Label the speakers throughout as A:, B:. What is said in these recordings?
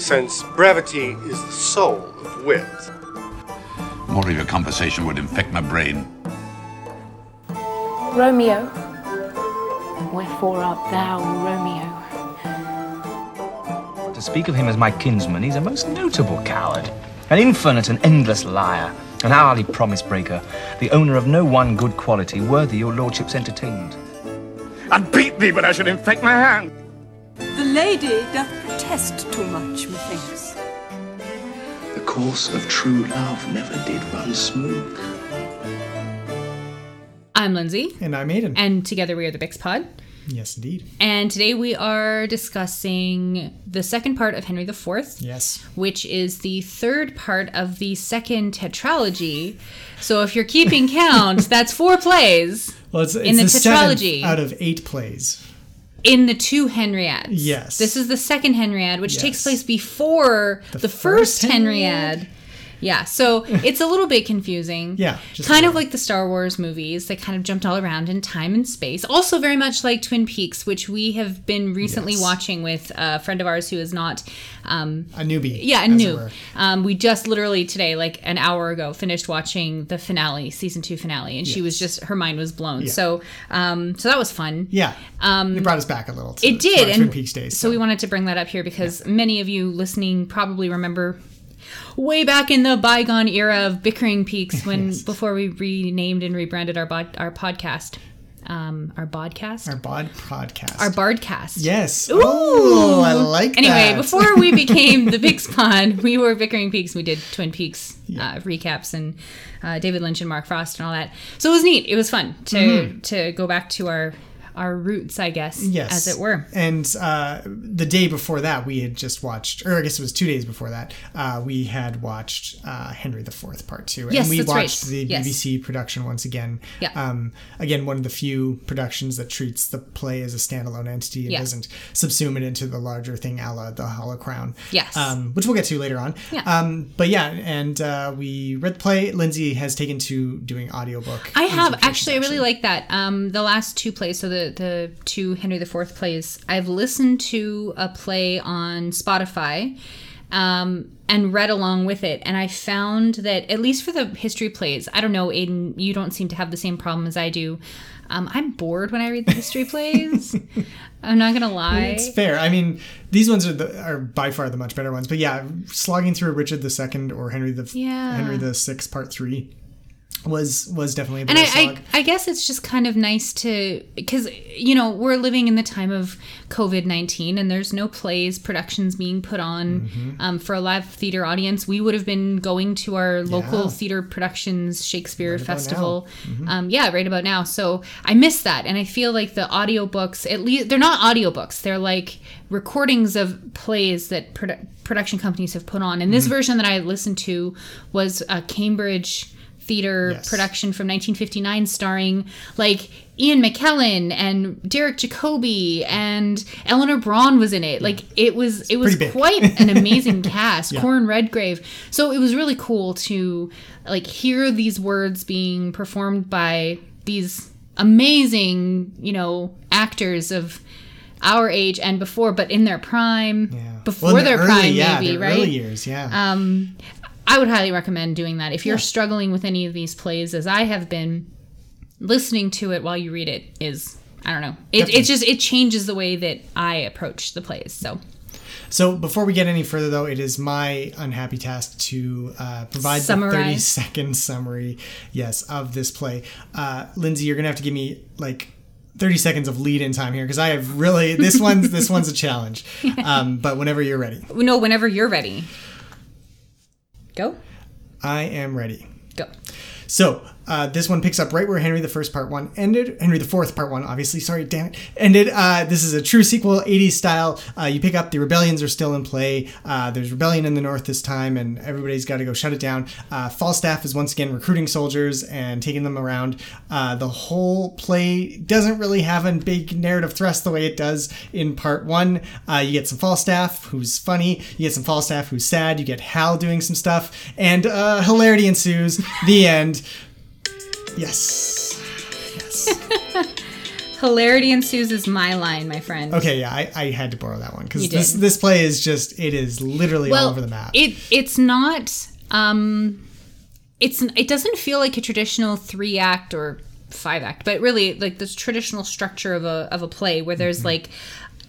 A: since brevity is the soul of wit.
B: More of your conversation would infect my brain.
C: Romeo, wherefore art thou Romeo?
D: To speak of him as my kinsman, he's a most notable coward, an infinite and endless liar, an hourly promise breaker, the owner of no one good quality worthy your lordship's entertainment.
B: I'd beat thee, but I should infect my hand.
E: The lady doth protest too much, methinks.
F: The course of true love never did run smooth.
G: I'm Lindsay,
H: And I'm Aiden.
G: and together we are the Bix Pod.
H: yes, indeed.
G: And today we are discussing the second part of Henry IV,
H: Yes.
G: which is the third part of the second tetralogy. So if you're keeping count, that's four plays
H: Well, it's, it's
G: In the
H: seventh
G: tetralogy.
H: out of eight plays.
G: In the two Henriads.
H: Yes.
G: This is the second Henriad, which takes place before the, first,
H: first
G: Henriad.
H: Henriad?
G: Yeah, so it's a little bit confusing.
H: Yeah,
G: kind of like the Star Wars movies. They kind of jumped all around in time and space. Also, very much like Twin Peaks, which we have been recently
H: Yes.
G: watching with a friend of ours who is not, um,
H: A newbie.
G: yeah,
H: it
G: new. Um, we just literally today, like an hour ago, finished watching the finale, season two finale, and she was just her mind was blown. So, um, so that was fun.
H: Yeah. Um, it brought us back a little. To,
G: It did,
H: our Twin Peaks days.
G: so we wanted to bring that up here because many of you listening probably remember way back in the bygone era of bickering peaks when
H: Yes.
G: before we renamed and rebranded our bod, our podcast, um, our podcast,
H: our bod podcast.
G: our bardcast.
H: Yes. Oh, I like
G: Anyway,
H: that.
G: before we became the Big Spawn, we were Bickering Peaks. We did Twin Peaks uh, recaps and uh, David Lynch and Mark Frost and all that. So it was neat. It was fun to to go back to our our roots, I guess.
H: Yes.
G: as it were.
H: And uh, the day before that, we had just watched, or I guess it was two days before that, uh, we had watched uh, Henry IV Part 2. And
G: Yes,
H: we watched
G: right.
H: the
G: Yes.
H: BBC production once again.
G: Yeah.
H: Um, again, one of the few productions that treats the play as a standalone entity and
G: Yeah.
H: doesn't subsume it into the larger thing a la the Hollow Crown.
G: Yes.
H: Um, which we'll get to later on.
G: Yeah.
H: Um, but yeah, and uh, we read the play. Lindsay has taken to doing audiobook.
G: I have actually. I really like that. Um, the last two plays, so the the two Henry IV plays, I've listened to a play on Spotify, um, and read along with it, and I found that at least for the history plays, I don't know, Aiden, you don't seem to have the same problem as I do. Um, I'm bored when I read the history plays. I'm not gonna lie.
H: It's fair. I mean, these ones are the, are by far the much better ones. But yeah, slogging through Richard II or Henry the
G: Yeah.
H: Henry the Sixth Part Three was was definitely a bit
G: and I,
H: of a slog.
G: I, I guess it's just kind of nice to because you know we're living in the time of COVID nineteen and there's no plays productions being put on
H: Mm-hmm.
G: um, for a live theater audience. We would have been going to our local
H: Yeah.
G: theater productions Shakespeare
H: about
G: festival,
H: Mm-hmm.
G: um, yeah, right about now. So I miss that, and I feel like the audiobooks at least they're not audiobooks. They're like recordings of plays that produ- production companies have put on. And
H: Mm-hmm.
G: this version that I listened to was a Cambridge theater
H: Yes.
G: production from 1959 starring like Ian McKellen and Derek Jacobi and Eleanor Bron was in it. Like it was it was quite an amazing cast. Corin Redgrave. So it was really cool to like hear these words being performed by these amazing, you know, actors of our age and before, but in their prime,
H: Yeah.
G: before
H: Well, in the
G: their
H: early-
G: prime,
H: yeah,
G: maybe,
H: their
G: right?
H: Early years, yeah.
G: Um, I would highly recommend doing that. If you're struggling with any of these plays, as I have been, listening to it while you read it is, I don't know. It,
H: Definitely.
G: it's just, it changes the way that I approach the plays. So,
H: So before we get any further, though, it is my unhappy task to uh, provide the 30 second summary, yes, of this play. Uh, Lindsay, you're gonna have to give me like 30 seconds of lead in time here because I have really this one's this one's a challenge. Um, but whenever you're ready,
G: no, whenever you're ready. Go.
H: I am ready.
G: Go.
H: So uh, this one picks up right where Henry the First Part One ended. Henry the Fourth Part One, obviously. Sorry, damn it, ended. Uh, this is a true sequel, 80s style. Uh, you pick up the rebellions are still in play. Uh, there's rebellion in the north this time, and everybody's got to go shut it down. Uh, Falstaff is once again recruiting soldiers and taking them around. Uh, the whole play doesn't really have a big narrative thrust the way it does in Part One. You get some Falstaff who's funny. You get some Falstaff who's sad. You get Hal doing some stuff, and hilarity ensues. The end. Yes. Yes.
G: Hilarity ensues is my line, my friend.
H: Okay, yeah, I, I had to borrow that one because this this play is just it is literally all over the map.
G: It it's not um it's it doesn't feel like a traditional three act or five act, but really like this traditional structure of a of a play where there's like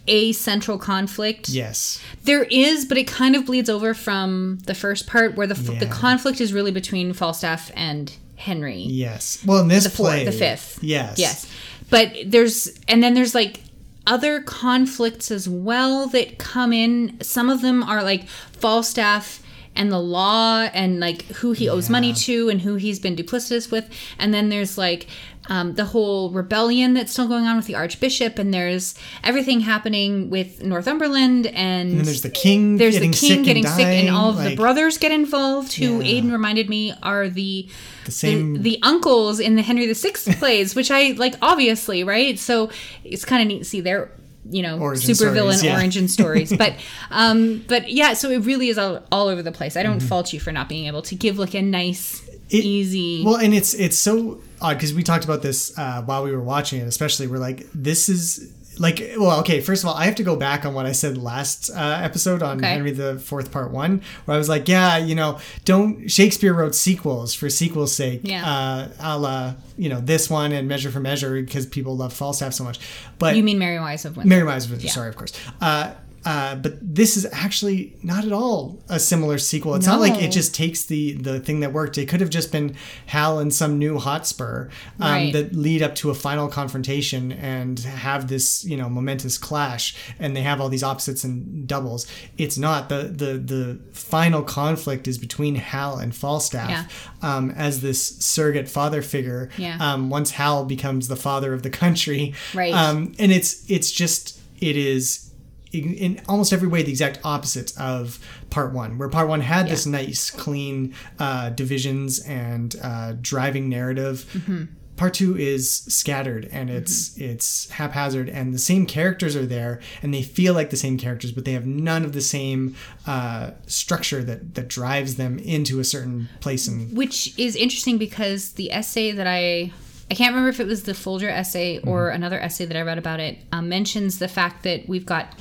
G: a central conflict.
H: Mm-hmm. yes,
G: There is, but it kind of bleeds over from the first part where the f the conflict is really between Falstaff and Henry.
H: yes. Well, in this
G: the fourth,
H: play,
G: the fifth.
H: Yes,
G: Yes. But there's and then there's like other conflicts as well that come in. Some of them are like Falstaff and the law and like who he owes money to and who he's been duplicitous with. And then there's like um, the whole rebellion that's still going on with the Archbishop, and there's everything happening with Northumberland, and,
H: And then there's the king
G: there's
H: getting
G: the king
H: sick
G: getting
H: and
G: sick, and all of the brothers get involved. Who
H: Yeah.
G: Aiden reminded me are the
H: The same-
G: the, the uncles in the Henry VI plays, which I like, obviously, right? So it's kind of neat to see their you know
H: Origin
G: supervillain
H: stories, yeah.
G: origin stories but um but yeah so it really is all, all over the place i
H: Mm-hmm.
G: don't fault you for not being able to give like a nice
H: It-
G: easy
H: Well, and it's it's so odd because we talked about this uh, while we were watching it. Especially, we're like, this is like, well, okay. First of all, I have to go back on what I said last uh, episode on
G: Okay.
H: Henry the Fourth Part One, where I was like, yeah, you know, don't Shakespeare wrote sequels for sequels' sake,
G: Yeah.
H: uh, a la you know this one and Measure for Measure because people love Falstaff so much. But
G: you mean Merry Wives of Windsor
H: Merry Wives of Windsor, sorry, of course. Uh, uh, but this is actually not at all a similar sequel. It's not like it just takes the the thing that worked. It could have just been Hal and some new hotspur um,
G: Right.
H: that lead up to a final confrontation and have this you know momentous clash, and they have all these opposites and doubles. It's not the the the final conflict is between Hal and Falstaff
G: Yeah.
H: um, as this surrogate father figure.
G: Yeah.
H: Um, once Hal becomes the father of the country,
G: Right.
H: Um, and it's it's just it is in, in almost every way the exact opposite of part one where part one had this nice clean uh, divisions and uh, driving narrative.
G: Mm-hmm.
H: part two is scattered and it's it's haphazard and the same characters are there and they feel like the same characters but they have none of the same uh, structure that that drives them into a certain place and
G: which is interesting because the essay that I I can't remember if it was the Folger essay or another essay that I read about it um, mentions the fact that we've got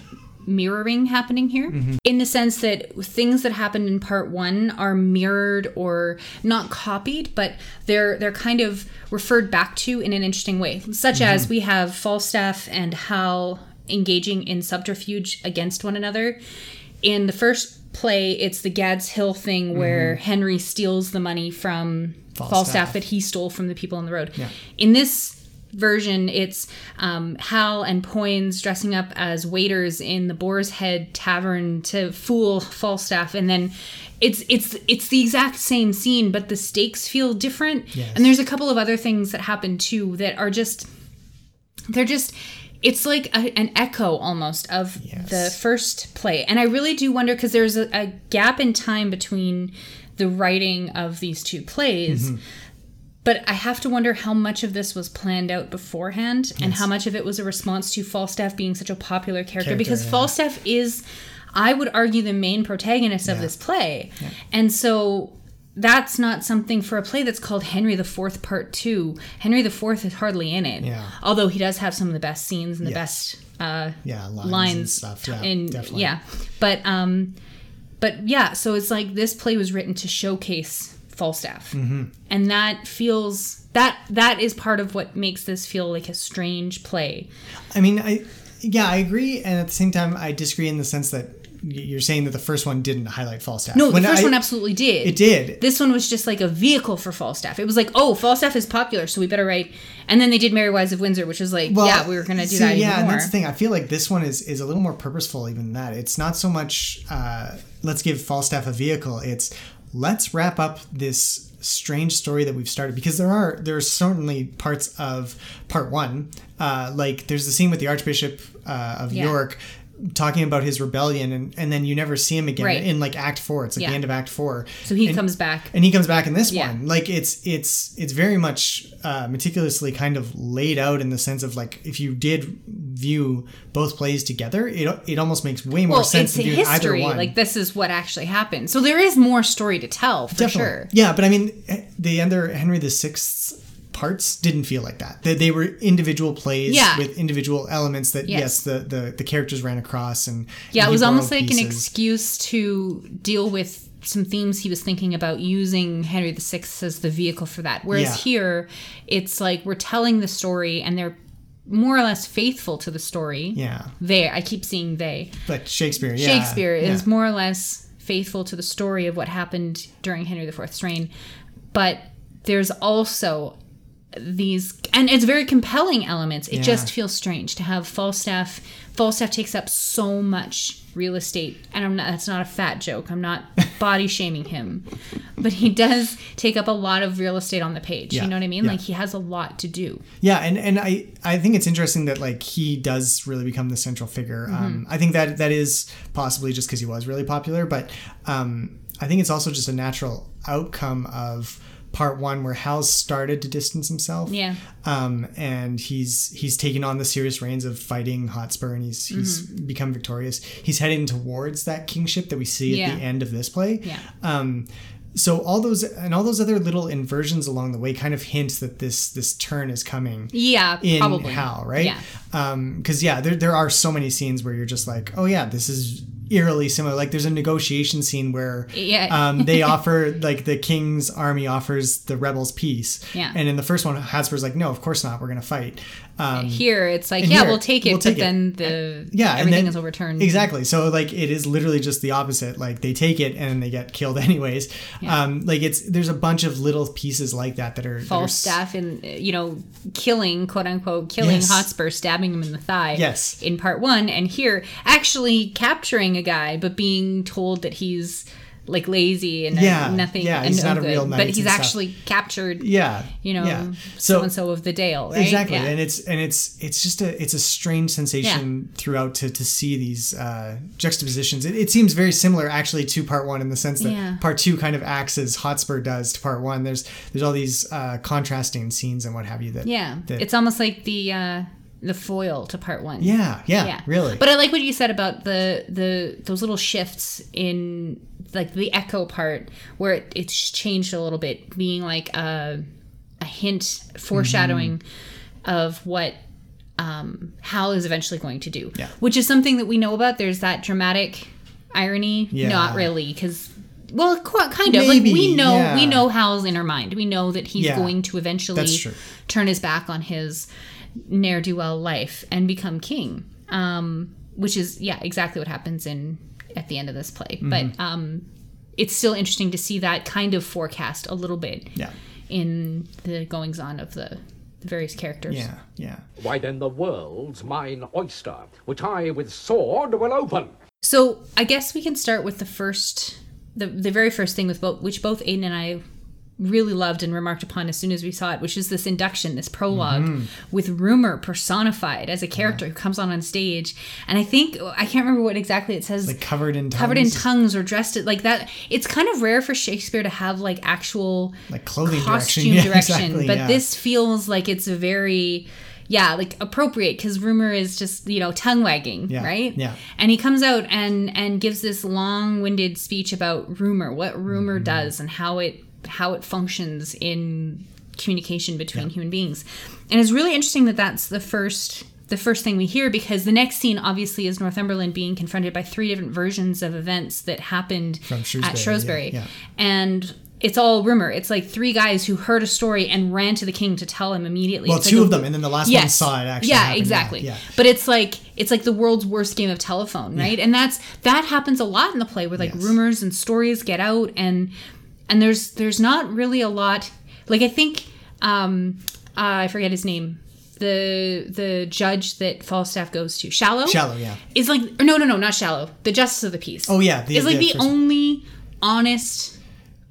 G: mirroring happening here mm-hmm. in the sense that things that happened in part 1 are mirrored or not copied but they're they're kind of referred back to in an interesting way such mm-hmm. as we have Falstaff and Hal engaging in subterfuge against one another in the first play it's the Gad's Hill thing mm-hmm. where Henry steals the money from Falstaff.
H: Falstaff.
G: that he stole from the people on the road. In this version, it's um, Hal and Poins dressing up as waiters in the Boar's Head Tavern to fool Falstaff, and then it's it's it's the exact same scene, but the stakes feel different.
H: Yes.
G: And there's a couple of other things that happen too that are just they're just it's like a, an echo almost of
H: Yes.
G: the first play and i really do wonder because there's a, a gap in time between the writing of these two plays
H: Mm-hmm.
G: But i have to wonder how much of this was planned out beforehand and how much of it was a response to falstaff being such a popular character,
H: Character,
G: because
H: yeah.
G: falstaff is i would argue the main protagonist of this play and so that's not something for a play that's called Henry the Fourth Part Two. Henry the Fourth is hardly in it,
H: Yeah.
G: although he does have some of the best scenes and the
H: Yes.
G: best uh,
H: yeah lines, and
G: lines
H: stuff yeah
G: in
H: definitely
G: yeah but um but yeah so it's like this play was written to showcase falstaff
H: Mm-hmm.
G: and that feels that that is part of what makes this feel like a strange play
H: I mean, I yeah, I agree, and at the same time, I disagree in the sense that you're saying that the first one didn't highlight Falstaff.
G: no
H: When
G: the first
H: I-
G: one absolutely did
H: It did.
G: this one was just like a vehicle for falstaff it was like oh falstaff is popular so we better write and then they did Merry Wives of Windsor which was like
H: Well,
G: yeah we were gonna do
H: see,
G: that
H: yeah, and that's the thing. I feel like this one is is a little more purposeful even than that. It's not so much uh, let's give Falstaff a vehicle. It's let's wrap up this strange story that we've started because there are there are certainly parts of part one uh, like there's the scene with the archbishop uh, of
G: Yeah.
H: york talking about his rebellion and, and then you never see him again
G: Right.
H: in like act four it's like
G: Yeah.
H: the end of act four
G: so he
H: And-
G: comes back
H: and he comes back in this
G: Yeah.
H: one like it's it's it's very much uh, meticulously kind of laid out in the sense of like if you did view both plays together it, it almost makes way more
G: well
H: sense
G: it's
H: to do either
G: history
H: one
G: like this is what actually happened so there is more story to tell for
H: Definitely.
G: sure
H: yeah but i mean eh, the other henry the sixth parts didn't feel like that. They, they were individual plays
G: Yeah.
H: with individual elements that
G: Yes.
H: yes, the, the the characters ran across and
G: Yeah,
H: and
G: it was almost like an excuse to deal with some themes he was thinking about using Henry VI as the vehicle for that. Whereas
H: Yeah.
G: here, it's like we're telling the story and they're more or less faithful to the story.
H: Yeah,
G: They, I keep seeing they.
H: but Shakespeare. Yeah,
G: Shakespeare is
H: yeah.
G: more or less faithful to the story of what happened during Henry IV's reign, but there's also these and it's very compelling elements. It
H: Yeah.
G: just feels strange to have Falstaff. Falstaff takes up so much real estate, and I'm not. That's not a fat joke. I'm not body shaming him, but he does take up a lot of real estate on the page.
H: Yeah.
G: You know what I mean?
H: Yeah.
G: Like he has a lot to do.
H: Yeah, and and I I think it's interesting that like he does really become the central figure.
G: Mm-hmm.
H: Um, I think that that is possibly just because he was really popular, but um, I think it's also just a natural outcome of part one where Hal's started to distance himself.
G: Yeah.
H: Um, and he's he's taken on the serious reins of fighting Hotspur, and he's he's
G: Mm-hmm.
H: become victorious. He's heading towards that kingship that we see
G: Yeah.
H: at the end of this play.
G: Yeah.
H: Um, so all those and all those other little inversions along the way kind of hints that this this turn is coming
G: Yeah,
H: in
G: probably.
H: Hal, right?
G: Yeah.
H: Um, because yeah, there there are so many scenes where you're just like, oh yeah, this is eerily similar. Like there's a negotiation scene where
G: Yeah.
H: um, they offer like the king's army offers the rebels peace.
G: Yeah.
H: And in the first one, Hotspur's like, no, of course not. We're gonna fight. Um,
G: Here, it's like, yeah,
H: here,
G: we'll take it,
H: we'll take
G: but
H: it.
G: then the
H: yeah,
G: everything
H: then-
G: is overturned.
H: Exactly. So like it is literally just the opposite. Like they take it and they get killed anyways. Um, like it's there's a bunch of little pieces like that that are that are s-
G: Falstaff and you know killing quote unquote killing
H: Yes.
G: Hotspur, stabbing him in the thigh.
H: Yes.
G: In part one, and here actually capturing a guy, but being told that he's like lazy and uh,
H: Yeah,
G: nothing.
H: yeah, he's
G: no
H: not a
G: good,
H: real knight
G: But he's
H: and stuff.
G: actually captured.
H: Yeah.
G: You know,
H: yeah.
G: so and so of the Dale, right?
H: Exactly,
G: Yeah.
H: and it's and it's it's just a it's a strange sensation throughout to to see these uh, juxtapositions. It, it seems very similar actually to part one in the sense that
G: Yeah.
H: part two kind of acts as Hotspur does to part one. There's there's all these uh, contrasting scenes and what have you that
G: yeah.
H: that-
G: It's almost like the uh the foil to part one.
H: yeah yeah
G: yeah
H: really
G: but i like what you said about the the those little shifts in like the echo part where it, it's changed a little bit being like a, a hint foreshadowing
H: Mm-hmm.
G: of what um hal is eventually going to do
H: Yeah.
G: which is something that we know about there's that dramatic irony
H: Yeah.
G: not really because well, kind of like we know
H: yeah.
G: we know Hal's inner mind. We know that he's going to eventually turn his back on his ne'er do well life and become king. Um, which is yeah, exactly what happens in at the end of this play.
H: Mm-hmm.
G: But um, it's still interesting to see that kind of forecast a little bit
H: yeah
G: in the goings on of the, the various characters.
H: yeah yeah
I: Why then the world's mine oyster, which I with sword will open.
G: So I guess we can start with the first, the the very first thing with both, which both Aiden and I really loved and remarked upon as soon as we saw it, which is this induction, this prolog
H: Mm-hmm.
G: with Rumor personified as a character who comes on on stage, and I think I can't remember what exactly it says.
H: like covered in
G: Covered in
H: tongues.
G: tongues or dressed it like that. It's kind of rare for Shakespeare to have like actual
H: Like clothing direction.
G: costume
H: Yeah,
G: direction,
H: exactly,
G: but
H: yeah.
G: this feels like it's a very yeah like appropriate because rumor is just you know tongue wagging
H: Yeah,
G: right
H: yeah.
G: and he comes out and and gives this long-winded speech about rumor what rumor
H: Mm-hmm.
G: does and how it how it functions in communication between human beings and it's really interesting that that's the first the first thing we hear because the next scene obviously is Northumberland being confronted by three different versions of events that happened
H: From Shrewsbury,
G: at Shrewsbury
H: yeah, yeah.
G: and it's all rumor. It's like three guys who heard a story and ran to the king to tell him immediately.
H: Well,
G: It's
H: two
G: like
H: of them, and then the last one saw it actually
G: Yeah,
H: happen.
G: Exactly.
H: yeah.
G: But it's like it's like the world's worst game of telephone, right? And that's that happens a lot in the play where like
H: Yes.
G: rumors and stories get out and and there's there's not really a lot like I think um uh, I forget his name. The the judge that Falstaff goes to, Shallow.
H: Shallow, yeah.
G: Is like no no no not Shallow. The justice of the peace.
H: Oh, yeah, the-
G: is like
H: the
G: the only honest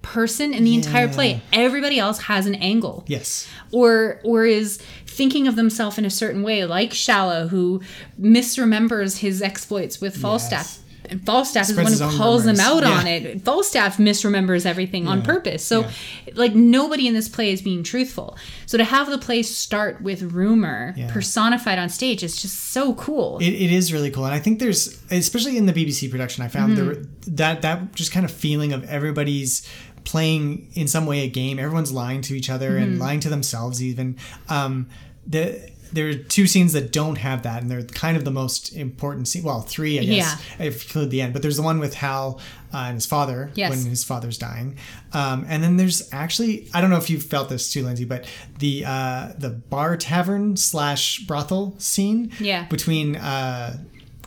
G: person in the entire play. Everybody else has an angle
H: yes
G: or or is thinking of themselves in a certain way, like Shallow, who misremembers his exploits with Falstaff. And Falstaff is the one who calls them out
H: Yeah.
G: on it. Falstaff misremembers everything on purpose. So, like, nobody in this play is being truthful. So, to have the play start with rumor
H: Yeah.
G: personified on stage is just so cool.
H: It, it is really cool, and I think there's, especially in the BBC production, I found
G: Mm-hmm.
H: there that that just kind of feeling of everybody's playing in some way a game. Everyone's lying to each other and
G: Mm-hmm.
H: lying to themselves even. Um, the there are two scenes that don't have that, and they're kind of the most important scene. Well, three, I guess, if you include the end. But there's the one with Hal uh, and his father
G: Yes.
H: when his father's dying, um, and then there's actually I don't know if you felt this too, Lindsay, but the uh, the bar tavern slash brothel scene,
G: Yeah.
H: between uh,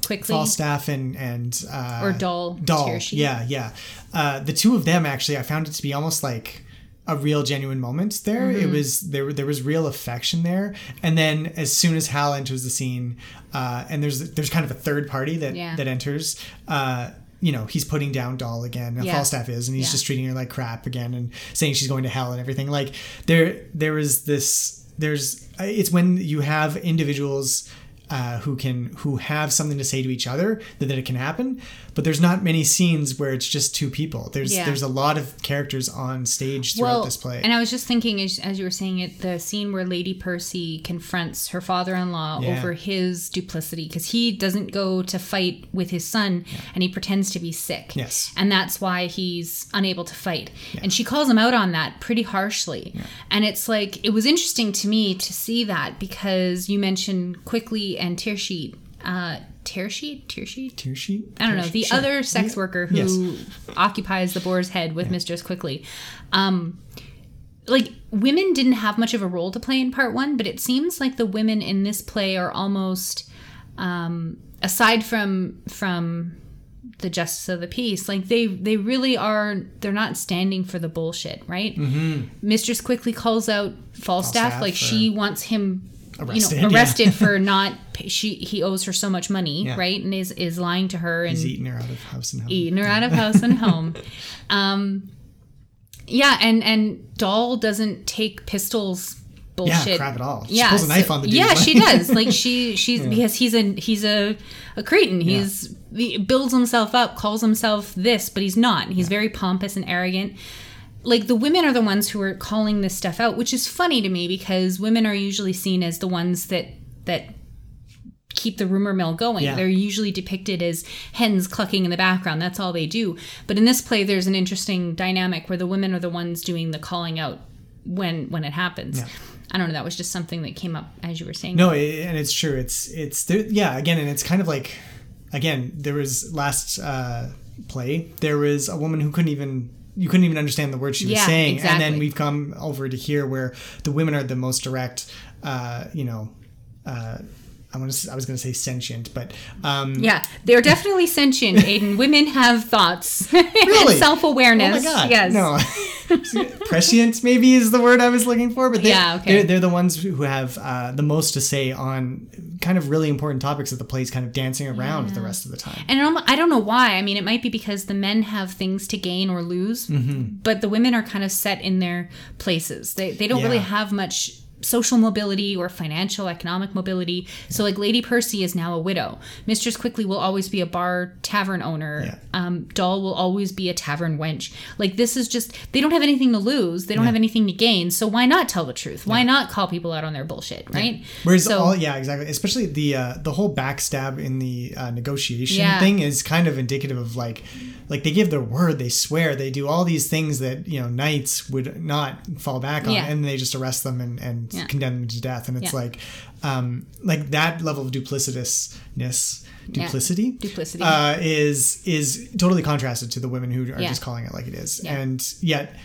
G: Quickly.
H: Falstaff and and uh,
G: Or Doll,
H: Doll, yeah, yeah. Uh, the two of them actually, I found it to be almost like a real genuine moment there. It
G: Mm-hmm.
H: was there. There was real affection there, and then as soon as Hal enters the scene, uh, and there's there's kind of a third party that
G: Yeah.
H: that enters. Uh, you know, he's putting down Doll again.
G: Yeah.
H: Falstaff is, and he's
G: Yeah.
H: just treating her like crap again, and saying she's going to hell and everything. Like there, there is this. There's. It's when you have individuals uh, who can who have something to say to each other that, that it can happen but there's not many scenes where it's just two people there's
G: Yeah.
H: there's a lot of characters on stage throughout this play
G: And I was just thinking, as, as you were saying it, the scene where Lady Percy confronts her father-in-law
H: Yeah.
G: over his duplicity because he doesn't go to fight with his son, and he pretends to be sick.
H: Yes.
G: and that's why he's unable to fight. And she calls him out on that pretty harshly. And it's like it was interesting to me to see that because you mentioned quickly and Tearsheet. Uh, tear sheet,
H: Tear sheet tear sheet.
G: I don't know the
H: Sure.
G: other sex
H: Yeah.
G: worker who
H: Yes.
G: occupies the boar's head with Mistress Quickly. Um, like women didn't have much of a role to play in part one, but it seems like the women in this play are almost, um, aside from from the justice of the peace, like they they really are. They're not standing for the bullshit, right? Mm-hmm. Mistress Quickly calls out Falstaff,
H: Falstaff
G: like
H: for-
G: she wants him.
H: Arrested,
G: you know,
H: yeah.
G: arrested for not she he owes her so much money,
H: Yeah.
G: right? And is is lying to her and
H: he's eating her out of house and home
G: eating her out of house and home. Um, yeah, and and Doll doesn't take Pistol's bullshit.
H: crap at all. She pulls a knife on the dude,
G: Yeah, she does. Like she she's because he's a he's a a cretin. He's he builds himself up, calls himself this, but he's not. He's very pompous and arrogant. Like the women are the ones who are calling this stuff out, which is funny to me because women are usually seen as the ones that that keep the rumor mill going.
H: Yeah.
G: They're usually depicted as hens clucking in the background. That's all they do. But in this play, there's an interesting dynamic where the women are the ones doing the calling out when when it happens. I don't know. That was just something that came up as you were saying.
H: no it, and it's true it's it's there, yeah again and it's kind of like again there was last uh play there was a woman who couldn't even you couldn't even understand the words she was
G: Yeah,
H: saying. And then we've come over to here where the women are the most direct uh you know uh I, to, I was going to say sentient, but um,
G: Yeah, they're definitely sentient, Aiden. Women have thoughts
H: Really?
G: and self awareness.
H: Oh my god!
G: Yes.
H: No, prescient maybe is the word I was looking for. But they,
G: Yeah, okay.
H: they're, they're the ones who have uh, the most to say on kind of really important topics that the play's kind of dancing around the rest of the time.
G: And I don't know why. I mean, it might be because the men have things to gain or lose,
H: Mm-hmm.
G: but the women are kind of set in their places. They, they don't
H: Yeah.
G: really have much social mobility or financial economic mobility. So, like, Lady Percy is now a widow. Mistress Quickly will always be a bar tavern owner.
H: Yeah.
G: Um, Doll will always be a tavern wench. Like, this is just, they don't have anything to lose. They don't have anything to gain. So, why not tell the truth? Why not call people out on their bullshit, right?
H: Whereas
G: so,
H: all yeah, exactly. Especially the uh, the whole backstab in the uh, negotiation
G: Yeah.
H: thing is kind of indicative of like like they give their word, they swear, they do all these things that you know knights would not fall back on,
G: Yeah.
H: and they just arrest them and and
G: Yeah.
H: condemn them to death. And it's
G: Yeah.
H: like um, like that level of duplicitousness, duplicity,
G: Duplicity.
H: uh, is is totally contrasted to the women who are
G: Yeah.
H: just calling it like it is,
G: Yeah.
H: and yet.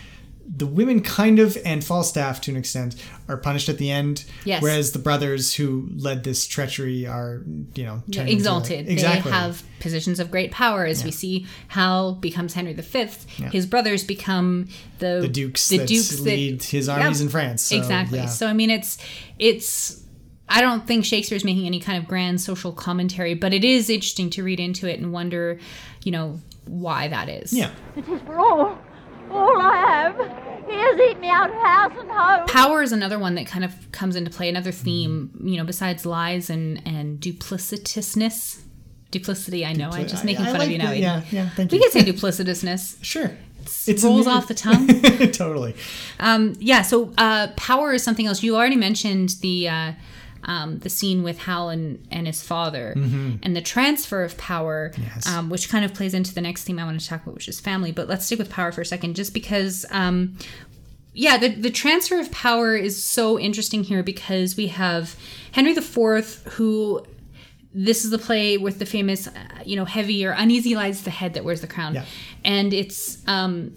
H: The women kind of and Falstaff to an extent are punished at the end,
G: Yes.
H: whereas the brothers who led this treachery are, you know,
G: Yeah,
H: turned into-
G: exalted.
H: exactly.
G: They have positions of great power, as we see. Hal becomes Henry V. His brothers become the
H: the dukes
G: the
H: that
G: dukes that
H: lead his armies
G: Yep,
H: in France. So,
G: exactly.
H: yeah.
G: So I mean, it's it's. I don't think Shakespeare's making any kind of grand social commentary, but it is interesting to read into it and wonder, you know, why that is.
H: yeah,
J: It is for all, all I have. He has eaten me out of house and home.
G: Power is another one that kind of comes into play. Another theme, you know, besides lies and and duplicitousness. Duplicity, I know. I'm just making
H: I
G: fun
H: like
G: of you now.
H: the-
G: Aiden.
H: Yeah, yeah. Thank
G: We can say duplicitousness.
H: sure.
G: It rolls
H: a-
G: off the tongue.
H: totally.
G: Um, yeah. So uh, power is something else. You already mentioned the uh, um, the scene with Hal and, and his father,
H: Mhm.
G: and the transfer of power,
H: Yes.
G: um, which kind of plays into the next theme I want to talk about, which is family. But let's stick with power for a second, just because. Um, yeah, the, the transfer of power is so interesting here because we have Henry IV, who this is the play with the famous, uh, you know, heavy or uneasy lies the head that wears the crown.
H: Yeah.
G: And it's um,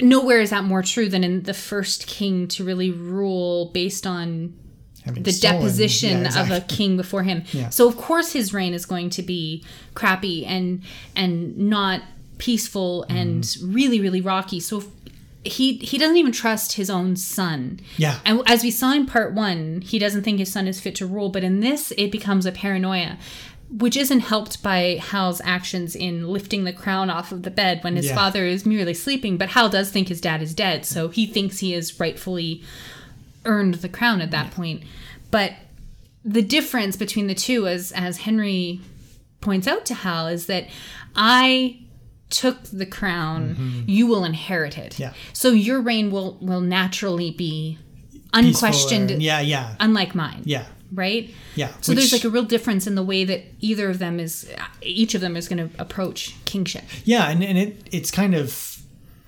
G: nowhere is that more true than in the first king to really rule based on the
H: stolen-
G: deposition
H: yeah,
G: of a king before him.
H: Yeah.
G: So of course his reign is going to be crappy and and not peaceful and
H: Mm-hmm.
G: really really rocky. So he he doesn't even trust his own son.
H: Yeah.
G: And as we saw in part 1, he doesn't think his son is fit to rule, but in this it becomes a paranoia which isn't helped by Hal's actions in lifting the crown off of the bed when his
H: Yeah.
G: father is merely sleeping, but Hal does think his dad is dead, so he thinks he is rightfully earned the crown at that point. But the difference between the two, as as Henry points out to Hal, is that I took the crown, you will inherit it.
H: Mm-hmm. Yeah.
G: So your reign will will naturally be unquestioned.
H: Peaceful yeah, yeah.
G: Unlike mine.
H: Yeah.
G: Right.
H: Yeah,
G: So there's like a real difference in the way that either of them is, each of them is going to approach kingship.
H: Yeah, and, and it it's kind of,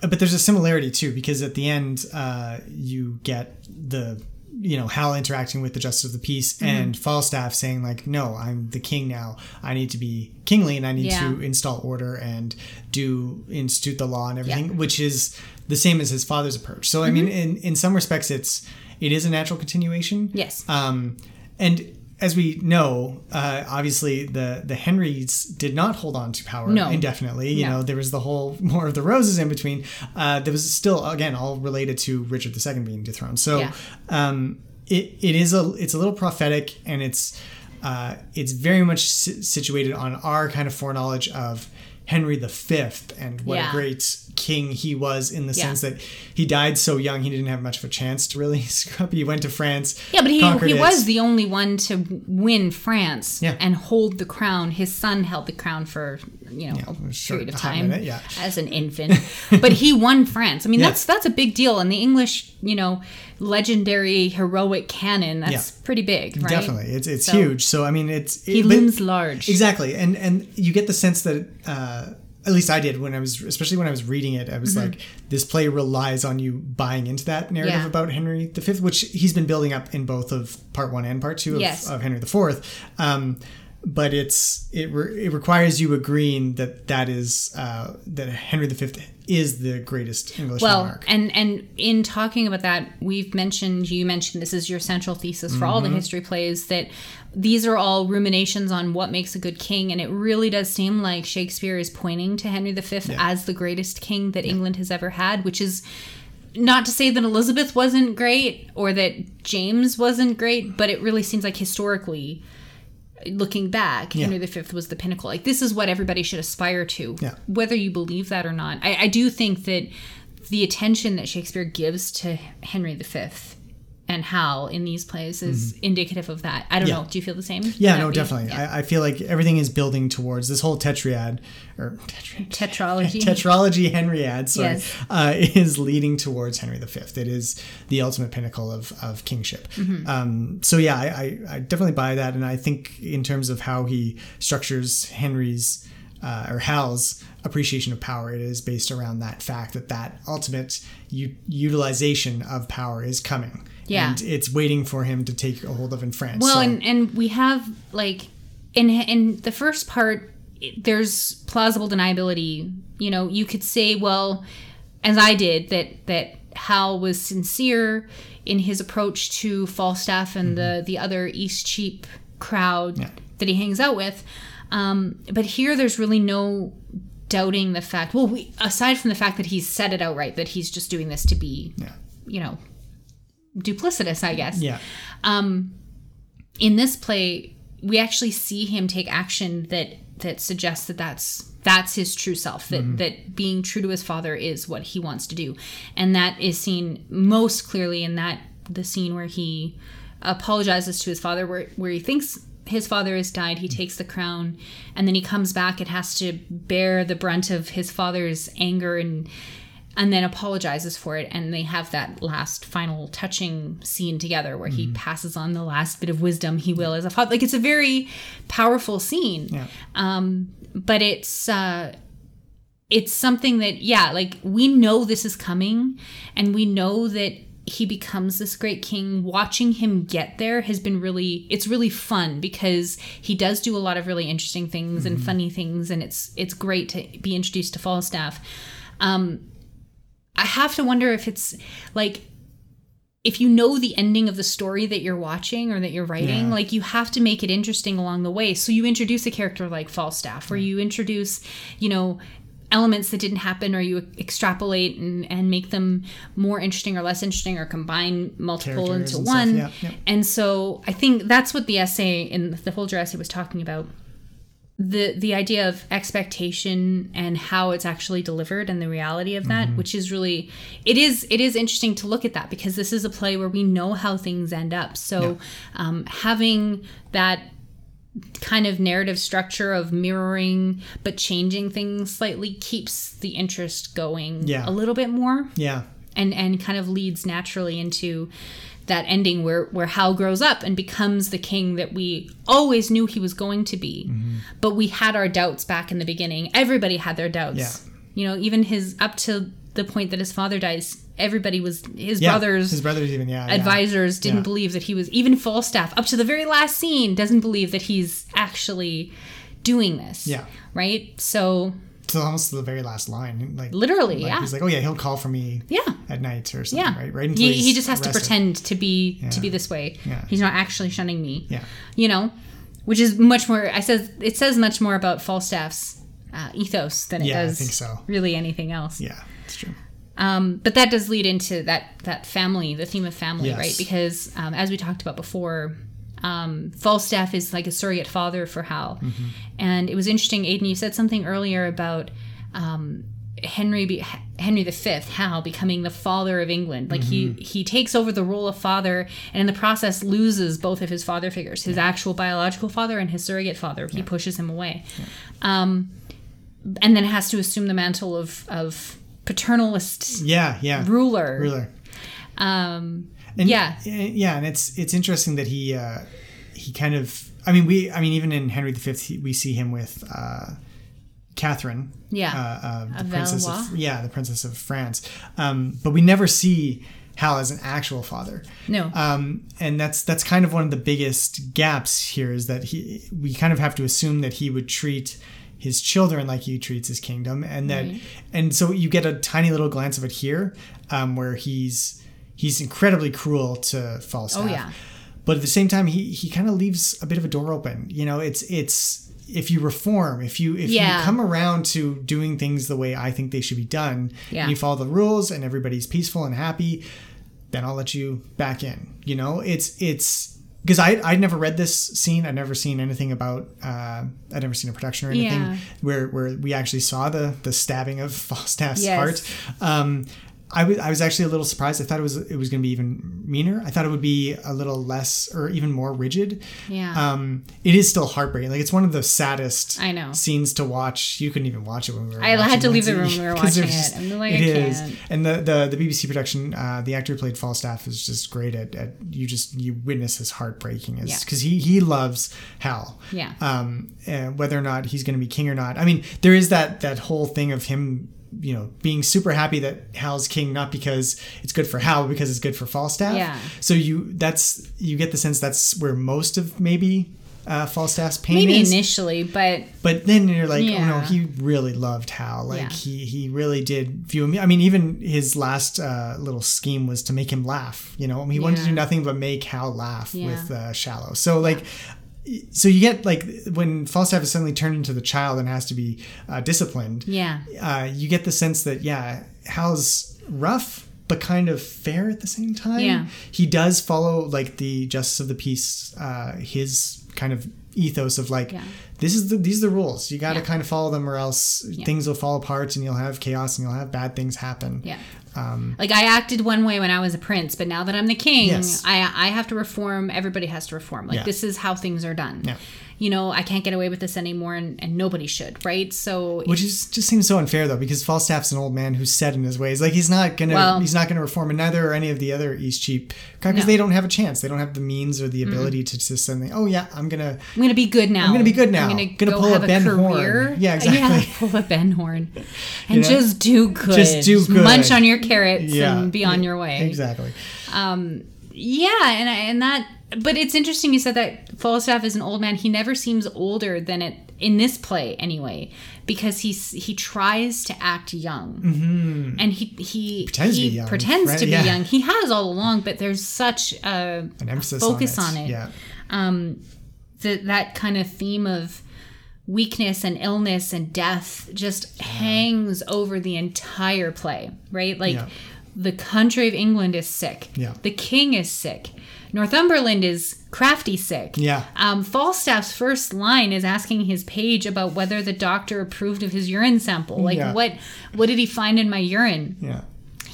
H: but there's a similarity too because at the end, uh, you get the you know Hal interacting with the justice of the peace
G: Mhm.
H: and Falstaff saying like, no, I'm the king now. I need to be kingly and I need
G: Yeah.
H: to install order and do institute the law and everything,
G: Yeah.
H: which is the same as his father's approach. So I mean,
G: Mhm.
H: in in some respects, it's it is a natural continuation.
G: Yes.
H: Um, and as we know, uh, obviously the the Henrys did not hold on to power
G: No.
H: indefinitely. You
G: No.
H: know, there was the whole War of the Roses in between. Uh, there was still again all related to Richard II being dethroned. So
G: Yeah.
H: um, it it is a it's a little prophetic and it's uh, it's very much si- situated on our kind of foreknowledge of Henry V and what
G: Yeah.
H: a great king he was in the
G: Yeah.
H: sense that he died so young he didn't have much of a chance to really screw up. He went to France.
G: Yeah, but he, he
H: it.
G: was the only one to win France
H: Yeah.
G: and hold the crown. His son held the crown for you know a
H: sure,
G: period of time
H: minute, yeah.
G: as an infant, but he won France. I mean,
H: Yeah.
G: that's that's a big deal in the English, you know, legendary heroic canon. That's
H: Yeah.
G: pretty big, right?
H: Definitely, it's it's
G: So,
H: huge. So I mean, it's
G: He
H: it- but-
G: looms large.
H: Exactly, and and you get the sense that uh, at least I did when I was, especially when I was reading it, I was
G: Mhm.
H: like, this play relies on you buying into that narrative
G: Yeah.
H: about Henry V, which he's been building up in both of part one and part two of,
G: Yes.
H: of Henry IV. Um, but it's it re- it requires you agreeing that that is uh, that Henry V is the greatest English
G: well,
H: monarch.
G: and and in talking about that, we've mentioned you mentioned this is your central thesis for all the
H: Mhm.
G: history plays that these are all ruminations on what makes a good king, and it really does seem like Shakespeare is pointing to Henry V as the greatest king that England has ever had, which is not to say that Elizabeth wasn't great or that James wasn't great, but it really seems like historically looking back,
H: Yeah.
G: Henry V was the pinnacle. Like this is what everybody should aspire to,
H: Yeah.
G: whether you believe that or not. I, I do think that the attention that Shakespeare gives to Henry V and how in these plays is indicative of that. I don't
H: Mm-hmm. Yeah.
G: know. Do you feel the same?
H: yeah, no,
G: be-
H: definitely.
G: yeah.
H: I, I feel like everything is building towards this whole tetriad or tetriad,
G: Tetralogy.
H: tetralogy Henriad, sorry,
G: Yes.
H: uh, is leading towards Henry V. It is the ultimate pinnacle of, of kingship.
G: Mhm.
H: Um, so yeah, I, I, I definitely buy that, and I think in terms of how he structures Henry's uh, or Hal's appreciation of power, it is based around that fact that that ultimate u- utilization of power is coming.
G: Yeah.
H: and it's waiting for him to take a hold of in France.
G: Well,
H: So-
G: and and we have like in in the first part, there's plausible deniability. You know, you could say, well, as I did, that that Hal was sincere in his approach to Falstaff and the the other East Cheap crowd that he hangs out with. Um, but here, there's really no doubting the fact. Well, we, aside from the fact that he's said it outright that he's just doing this to be, you know, duplicitous, I guess.
H: Yeah.
G: Um, in this play, we actually see him take action that that suggests that that's that's his true self. That
H: Mm-hmm.
K: Mhm.
G: that being true to his father is what he wants to do, and that is seen most clearly in that the scene where he apologizes to his father, where where he thinks his father has died. He takes the crown, and then he comes back and has to bear the brunt of his father's anger and and then apologizes for it and they have that last final touching scene together where he passes on the last bit of wisdom he will as a father. Like it's a very powerful scene.
H: Yeah.
G: um but it's uh it's something that yeah like we know this is coming and we know that he becomes this great king. Watching him get there has been really it's really fun because he does do a lot of really interesting things and funny things and it's it's great to be introduced to falstaff. Um i have to wonder if it's like if you know the ending of the story that you're watching or that you're writing,
H: Yeah.
G: like you have to make it interesting along the way. So you introduce a character like Falstaff, or you introduce, you know, elements that didn't happen, or you extrapolate and, and make them more interesting or less interesting, or combine multiple
H: Characters
G: into one.
H: yeah, yeah.
G: And so I think that's what the essay in the Folger essay was talking about the the idea of expectation and how it's actually delivered and the reality of that which is really it is it is interesting to look at that because this is a play where we know how things end up so um, having that kind of narrative structure of mirroring but changing things slightly keeps the interest going
H: Yeah.
G: a little bit more
H: Yeah.
G: and and kind of leads naturally into that ending where where Hal grows up and becomes the king that we always knew he was going to be,
H: Mm-hmm.
G: but we had our doubts back in the beginning. Everybody had their doubts.
H: Yeah.
G: You know, even his up to the point that his father dies, everybody was his
H: Yeah.
G: brothers.
H: His brothers even. Yeah. yeah.
G: Advisors didn't
H: Yeah.
G: believe that he was even Falstaff up to the very last scene doesn't believe that he's actually doing this.
H: Yeah.
G: Right? So
H: To almost the very last line. Like
G: literally,
H: like,
G: yeah.
H: He's like, oh yeah, he'll call for me.
G: Yeah.
H: At night or something.
G: Yeah.
H: Right. Right. until
G: He, he just has to pretend to be to be this way.
H: Yeah.
G: He's not actually shunning me.
H: Yeah.
G: You know, which is much more. I says it says much more about Falstaff's uh, ethos than it
H: Yeah, I
G: does
H: think so.
G: really anything else.
H: Yeah. It's true.
G: Um, but that does lead into that that family, the theme of family,
H: Yes.
G: right? Because um, as we talked about before, um, Falstaff is like a surrogate father for Hal,
H: Mm-hmm.
G: and it was interesting, Aiden. You said something earlier about um, Henry be, Henry V, Hal becoming the father of England. Like
H: Mm-hmm.
G: he he takes over the role of father, and in the process loses both of his father figures, his actual biological father and his surrogate father. He pushes him away. Um, and then has to assume the mantle of of paternalist
H: Yeah. Yeah.
G: ruler.
H: Ruler.
G: Um,
H: And,
G: Yeah.
H: yeah, and it's it's interesting that he uh, he kind of I mean we I mean even in Henry V we see him with uh, Catherine,
G: Yeah.
H: uh, uh, the princess
G: Valois.
H: of yeah the princess of France, um, but we never see Hal as an actual father.
G: No.
H: Um, and that's that's kind of one of the biggest gaps here is that he we kind of have to assume that he would treat his children like he treats his kingdom and that and so you get a tiny little glance of it here um, where he's he's incredibly cruel to Falstaff
G: Oh, yeah.
H: but at the same time he he kind of leaves a bit of a door open you know it's it's if you reform if you if
G: Yeah.
H: you come around to doing things the way I think they should be done
G: Yeah.
H: and you follow the rules and everybody's peaceful and happy then I'll let you back in. You know, it's it's because I I'd never read this scene. I'd never seen anything about. Uh, I'd never seen a production or anything
G: Yeah.
H: where where we actually saw the the stabbing of Falstaff's
G: Yes.
H: heart. Um, I was I was actually a little surprised. I thought it was it was going to be even meaner. I thought it would be a little less or even more rigid.
G: Yeah.
H: Um, it is still heartbreaking. Like it's one of the saddest.
G: I know.
H: scenes to watch. You couldn't even watch it when we were.
G: I had to leave the room when we were watching it. I'm like,
H: it
G: I
H: is. And the, the the BBC production, uh, the actor who played Falstaff is just great at, at you just you witness his heartbreaking
G: Yeah.
H: as because he he loves Hal.
G: Yeah.
H: Um, and whether or not he's going to be king or not. I mean, there is that that whole thing of him. You know, being super happy that Hal's king, not because it's good for Hal, but because it's good for Falstaff.
G: Yeah.
H: So you that's you get the sense that's where most of maybe uh, Falstaff's pain
G: Maybe
H: is.
G: initially, but
H: But then you're like, oh no, he really loved Hal. Like
G: Yeah.
H: he he really did view him. I mean, even his last uh, little scheme was to make him laugh. You know, he wanted to do nothing but make Hal laugh
G: Yeah.
H: with uh, Shallow. So like. So you get like when Falstaff is suddenly turned into the child and has to be uh, disciplined.
G: yeah.
H: Uh, you get the sense that yeah, Hal's rough but kind of fair at the same time.
G: Yeah.
H: He does follow like the justice of the peace, uh, his kind of ethos of like
G: Yeah.
H: this is the these are the rules. You got to
G: Yeah.
H: kind of follow them or else things will fall apart and you'll have chaos and you'll have bad things happen.
G: Yeah.
H: Um,
G: Like I acted one way when I was a prince, but now that I'm the king,
H: Yes.
G: I I have to reform. Everybody has to reform. Like
H: Yeah.
G: this is how things are done.
H: Yeah.
G: You know, I can't get away with this anymore, and, and nobody should, right? So
H: which is just seems so unfair though, because Falstaff's an old man who's set in his ways. Like he's not gonna
G: Well-
H: he's not gonna reform, and neither are any of the other Eastcheap because
G: No.
H: they don't have a chance. They don't have the means or the ability to just suddenly, oh yeah, I'm gonna
G: I'm gonna be good now.
H: I'm gonna be good now.
G: I'm gonna,
H: Gonna
G: go
H: pull a
G: have a,
H: Ben
G: career.
H: Horne. Yeah, exactly.
G: pull a Ben Horne, and
H: You know?
G: just do good.
H: Just do good.
G: Munch on your carrots
H: Yeah.
G: and be on your way.
H: exactly.
G: Um, yeah, and I- and that. But it's interesting you said that Falstaff is an old man. He never seems older than it in this play anyway, because he's he tries to act young,
H: Mhm.
G: and he he
H: Pretends to
G: he
H: be young,
G: pretends
H: right?
G: to be
H: Yeah.
G: young. He has all along, but there's such a
H: An emphasis
G: focus
H: on
G: on
H: it.
G: it.
H: Yeah.
G: Um, that that kind of theme of weakness and illness and death just hangs over the entire play, right? Like
H: Yeah.
G: the country of England is sick.
H: Yeah.
G: The king is sick. Northumberland is crafty sick.
H: Yeah.
G: Um, Falstaff's first line is asking his page about whether the doctor approved of his urine sample. Like
H: Yeah.
G: what what did he find in my urine?
H: Yeah.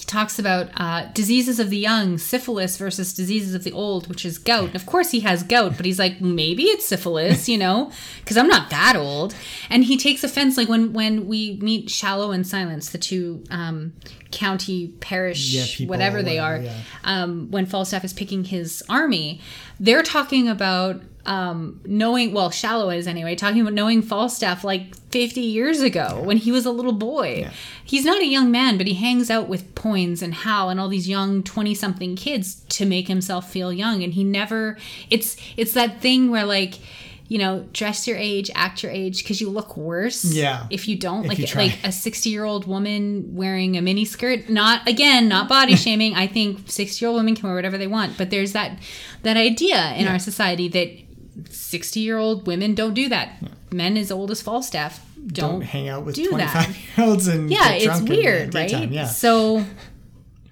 G: Talks about uh, diseases of the young, syphilis versus diseases of the old, which is gout. Of course, he has gout, but he's like, maybe it's syphilis, you know, because I'm not that old. And he takes offense, like when when we meet Shallow and Silence, the two um, county parish,
H: Yeah, people,
G: whatever they are,
H: whatever,
G: um, when Falstaff is picking his army, they're talking about um, knowing, well, Shallow is anyway, talking about knowing Falstaff like 50 years ago when he was a little boy. He's not a young man, but he hangs out with Poins and Hal and all these young 20 something kids to make himself feel young. And he never, it's, it's that thing where like, you know, dress your age, act your age, because you look worse.
H: Yeah.
G: If you don't,
H: If
G: like,
H: you
G: like a 60 year old woman wearing a mini skirt not again not body shaming i think 60 year old women can wear whatever they want but there's that that idea in our society that 60 year old women don't do that men as old as falstaff don't,
H: Don't hang out with
G: do that
H: 25 year olds and
G: yeah
H: get
G: it's
H: the
G: weird right
H: Yeah.
G: so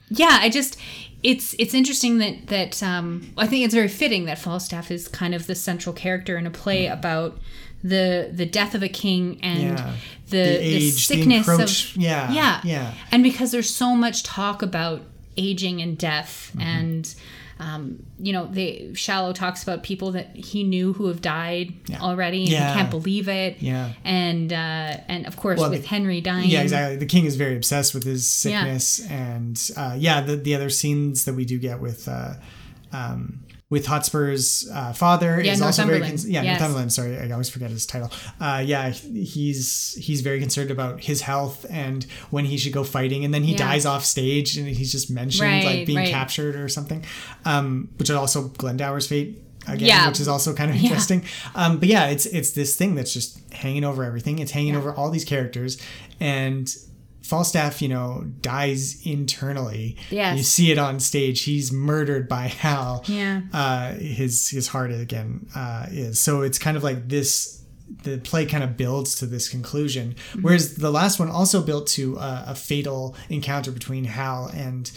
G: yeah i just it's it's interesting that that um i think it's very fitting that falstaff is kind of the central character in a play about the the death of a king and
H: Yeah.
G: the,
H: The
G: the
H: age, the
G: sickness
H: encroach-
G: of
H: yeah,
G: yeah
H: yeah.
G: and because there's so much talk about aging and death
H: Mm-hmm.
G: and um, you know they shallow talks about people that he knew who have died already and
H: Yeah.
G: he can't believe it
H: Yeah.
G: and uh, and of course
H: Well,
G: with
H: the-
G: henry dying
H: Yeah, exactly. The king is very obsessed with his
G: Yeah.
H: sickness, and uh, yeah, the the other scenes that we do get with uh, um, with Hotspur's uh, father
G: Yeah,
H: is also very con- yeah
G: Yes.
H: Northumberland. Sorry, I always forget his title. Uh, yeah, he's he's very concerned about his health and when he should go fighting, and then he
G: Yeah.
H: dies off stage, and he's just mentioned
G: Right,
H: like being
G: right.
H: captured or something, um, which is also Glendower's fate. Again,
G: Yeah.
H: which is also kind of
G: Yeah.
H: interesting. Um, but yeah, it's it's this thing that's just hanging over everything. It's hanging over all these characters, and Falstaff, you know, dies internally.
G: Yes.
H: you see it on stage. He's murdered by Hal.
G: Yeah.
H: uh, his his heart again uh, is so. It's kind of like this. The play kind of builds to this conclusion,
G: Mm-hmm.
H: whereas the last one also built to a, a fatal encounter between Hal and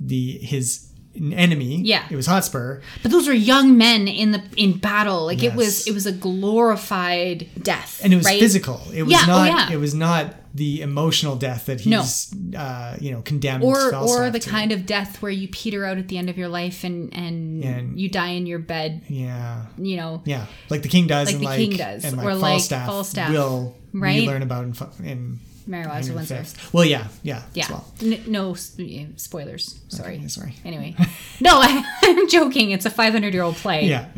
H: the his enemy.
G: Yeah.
H: it was Hotspur.
G: but those were young men in the in battle like it was it was a glorified death
H: and it was
G: right?
H: physical. It was
G: Yeah, oh,
H: not.
G: yeah.
H: It was not the emotional death that
G: No.
H: he's, uh, you know, condemned.
G: or or the
H: to.
G: kind of death where you peter out at the end of your life and and,
H: And-
G: you die in your bed
H: yeah,
G: you know
H: yeah, like the king does,
G: Like
H: and
G: the
H: like
G: king does,
H: and like
G: or like
H: Falstaff,
G: Falstaff,
H: will
G: right?
H: we learn about in, in
G: Merry Wives
H: Henry V.
G: Windsor.
H: Well, yeah, yeah,
G: yeah.
H: as well.
G: N- no spoilers. Sorry
H: Okay, sorry.
G: anyway. No I, i'm joking. It's a 500 year old play.
H: Yeah,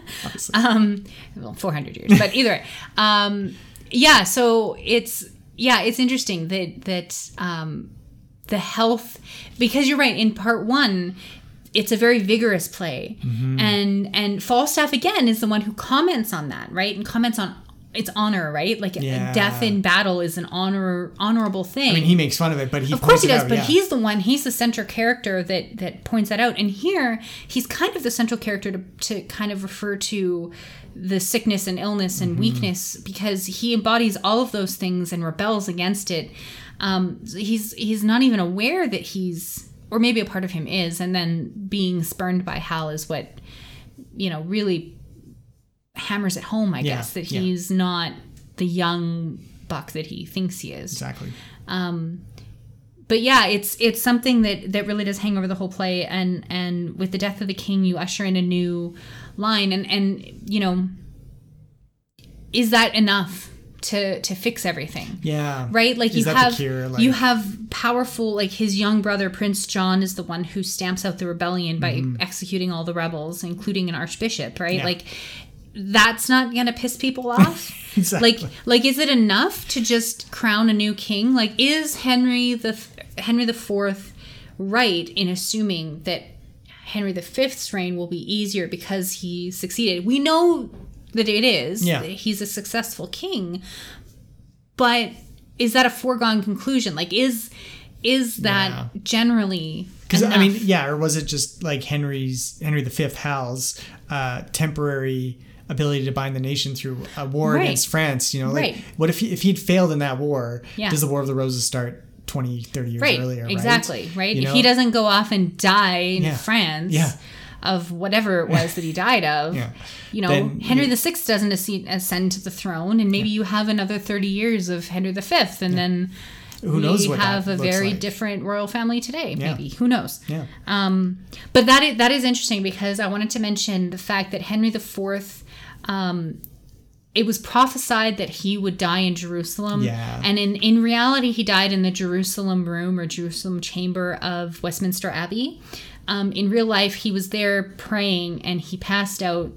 G: um well 400 years but either way. Um yeah so it's yeah it's interesting that that um the health because you're right in part one it's a very vigorous play.
H: Mm-hmm.
G: and and falstaff again is the one who comments on that right? And comments on its honor right like
H: Yeah.
G: death in battle is an honor honorable thing
H: I mean, he makes fun of it, but he
G: of course he does
H: out,
G: but
H: yeah.
G: he's the one he's the central character that that points that out and here he's kind of the central character to, to kind of refer to the sickness and illness
H: Mm-hmm.
G: and weakness because he embodies all of those things and rebels against it um, he's he's not even aware that he's or maybe a part of him is and then being spurned by hal is what you know really hammers it home i
H: Yeah,
G: guess that
H: yeah.
G: he's not the young buck that he thinks he is
H: exactly.
G: um, but yeah, it's it's something that that really does hang over the whole play, and and with the death of the king, you usher in a new line, and and you know, is that enough to to fix everything?
H: Yeah.
G: right like
H: Is
G: you have
H: cure? Like-
G: you have powerful like his young brother prince john is the one who stamps out the rebellion by executing all the rebels including an archbishop right
H: Mm-hmm. Yeah.
G: like that's not gonna piss people off
H: Exactly.
G: like like is it enough to just crown a new king like is henry the henry the fourth right in assuming that henry the fifth's reign will be easier because he succeeded we know that it is
H: Yeah.
G: he's a successful king but is that a foregone conclusion like is is that
H: Yeah.
G: generally
H: Because I mean, yeah, or was it just like Henry's Henry V Hal's uh, temporary ability to bind the nation through a war
G: Right.
H: against France? You know, like
G: Right.
H: what if he, if he'd failed in that war?
G: Yeah.
H: Does the War of the Roses start 20, 30 years
G: right
H: earlier?
G: exactly right,
H: You
G: if
H: know?
G: he doesn't go off and die in
H: Yeah.
G: france
H: Yeah.
G: of whatever it was that he died of
H: Yeah.
G: you know
H: Then
G: henry VI doesn't ascend, to the throne and maybe you have another 30 years of henry v and then
H: Who knows
G: we have a very
H: like.
G: different royal family today
H: Yeah.
G: maybe who knows
H: Yeah.
G: um, but that is, that is interesting because I wanted to mention the fact that Henry IV, um, it was prophesied that he would die in Jerusalem.
H: Yeah.
G: And in, in reality, he died in the Jerusalem room or Jerusalem chamber of Westminster Abbey. Um, in real life, he was there praying and he passed out.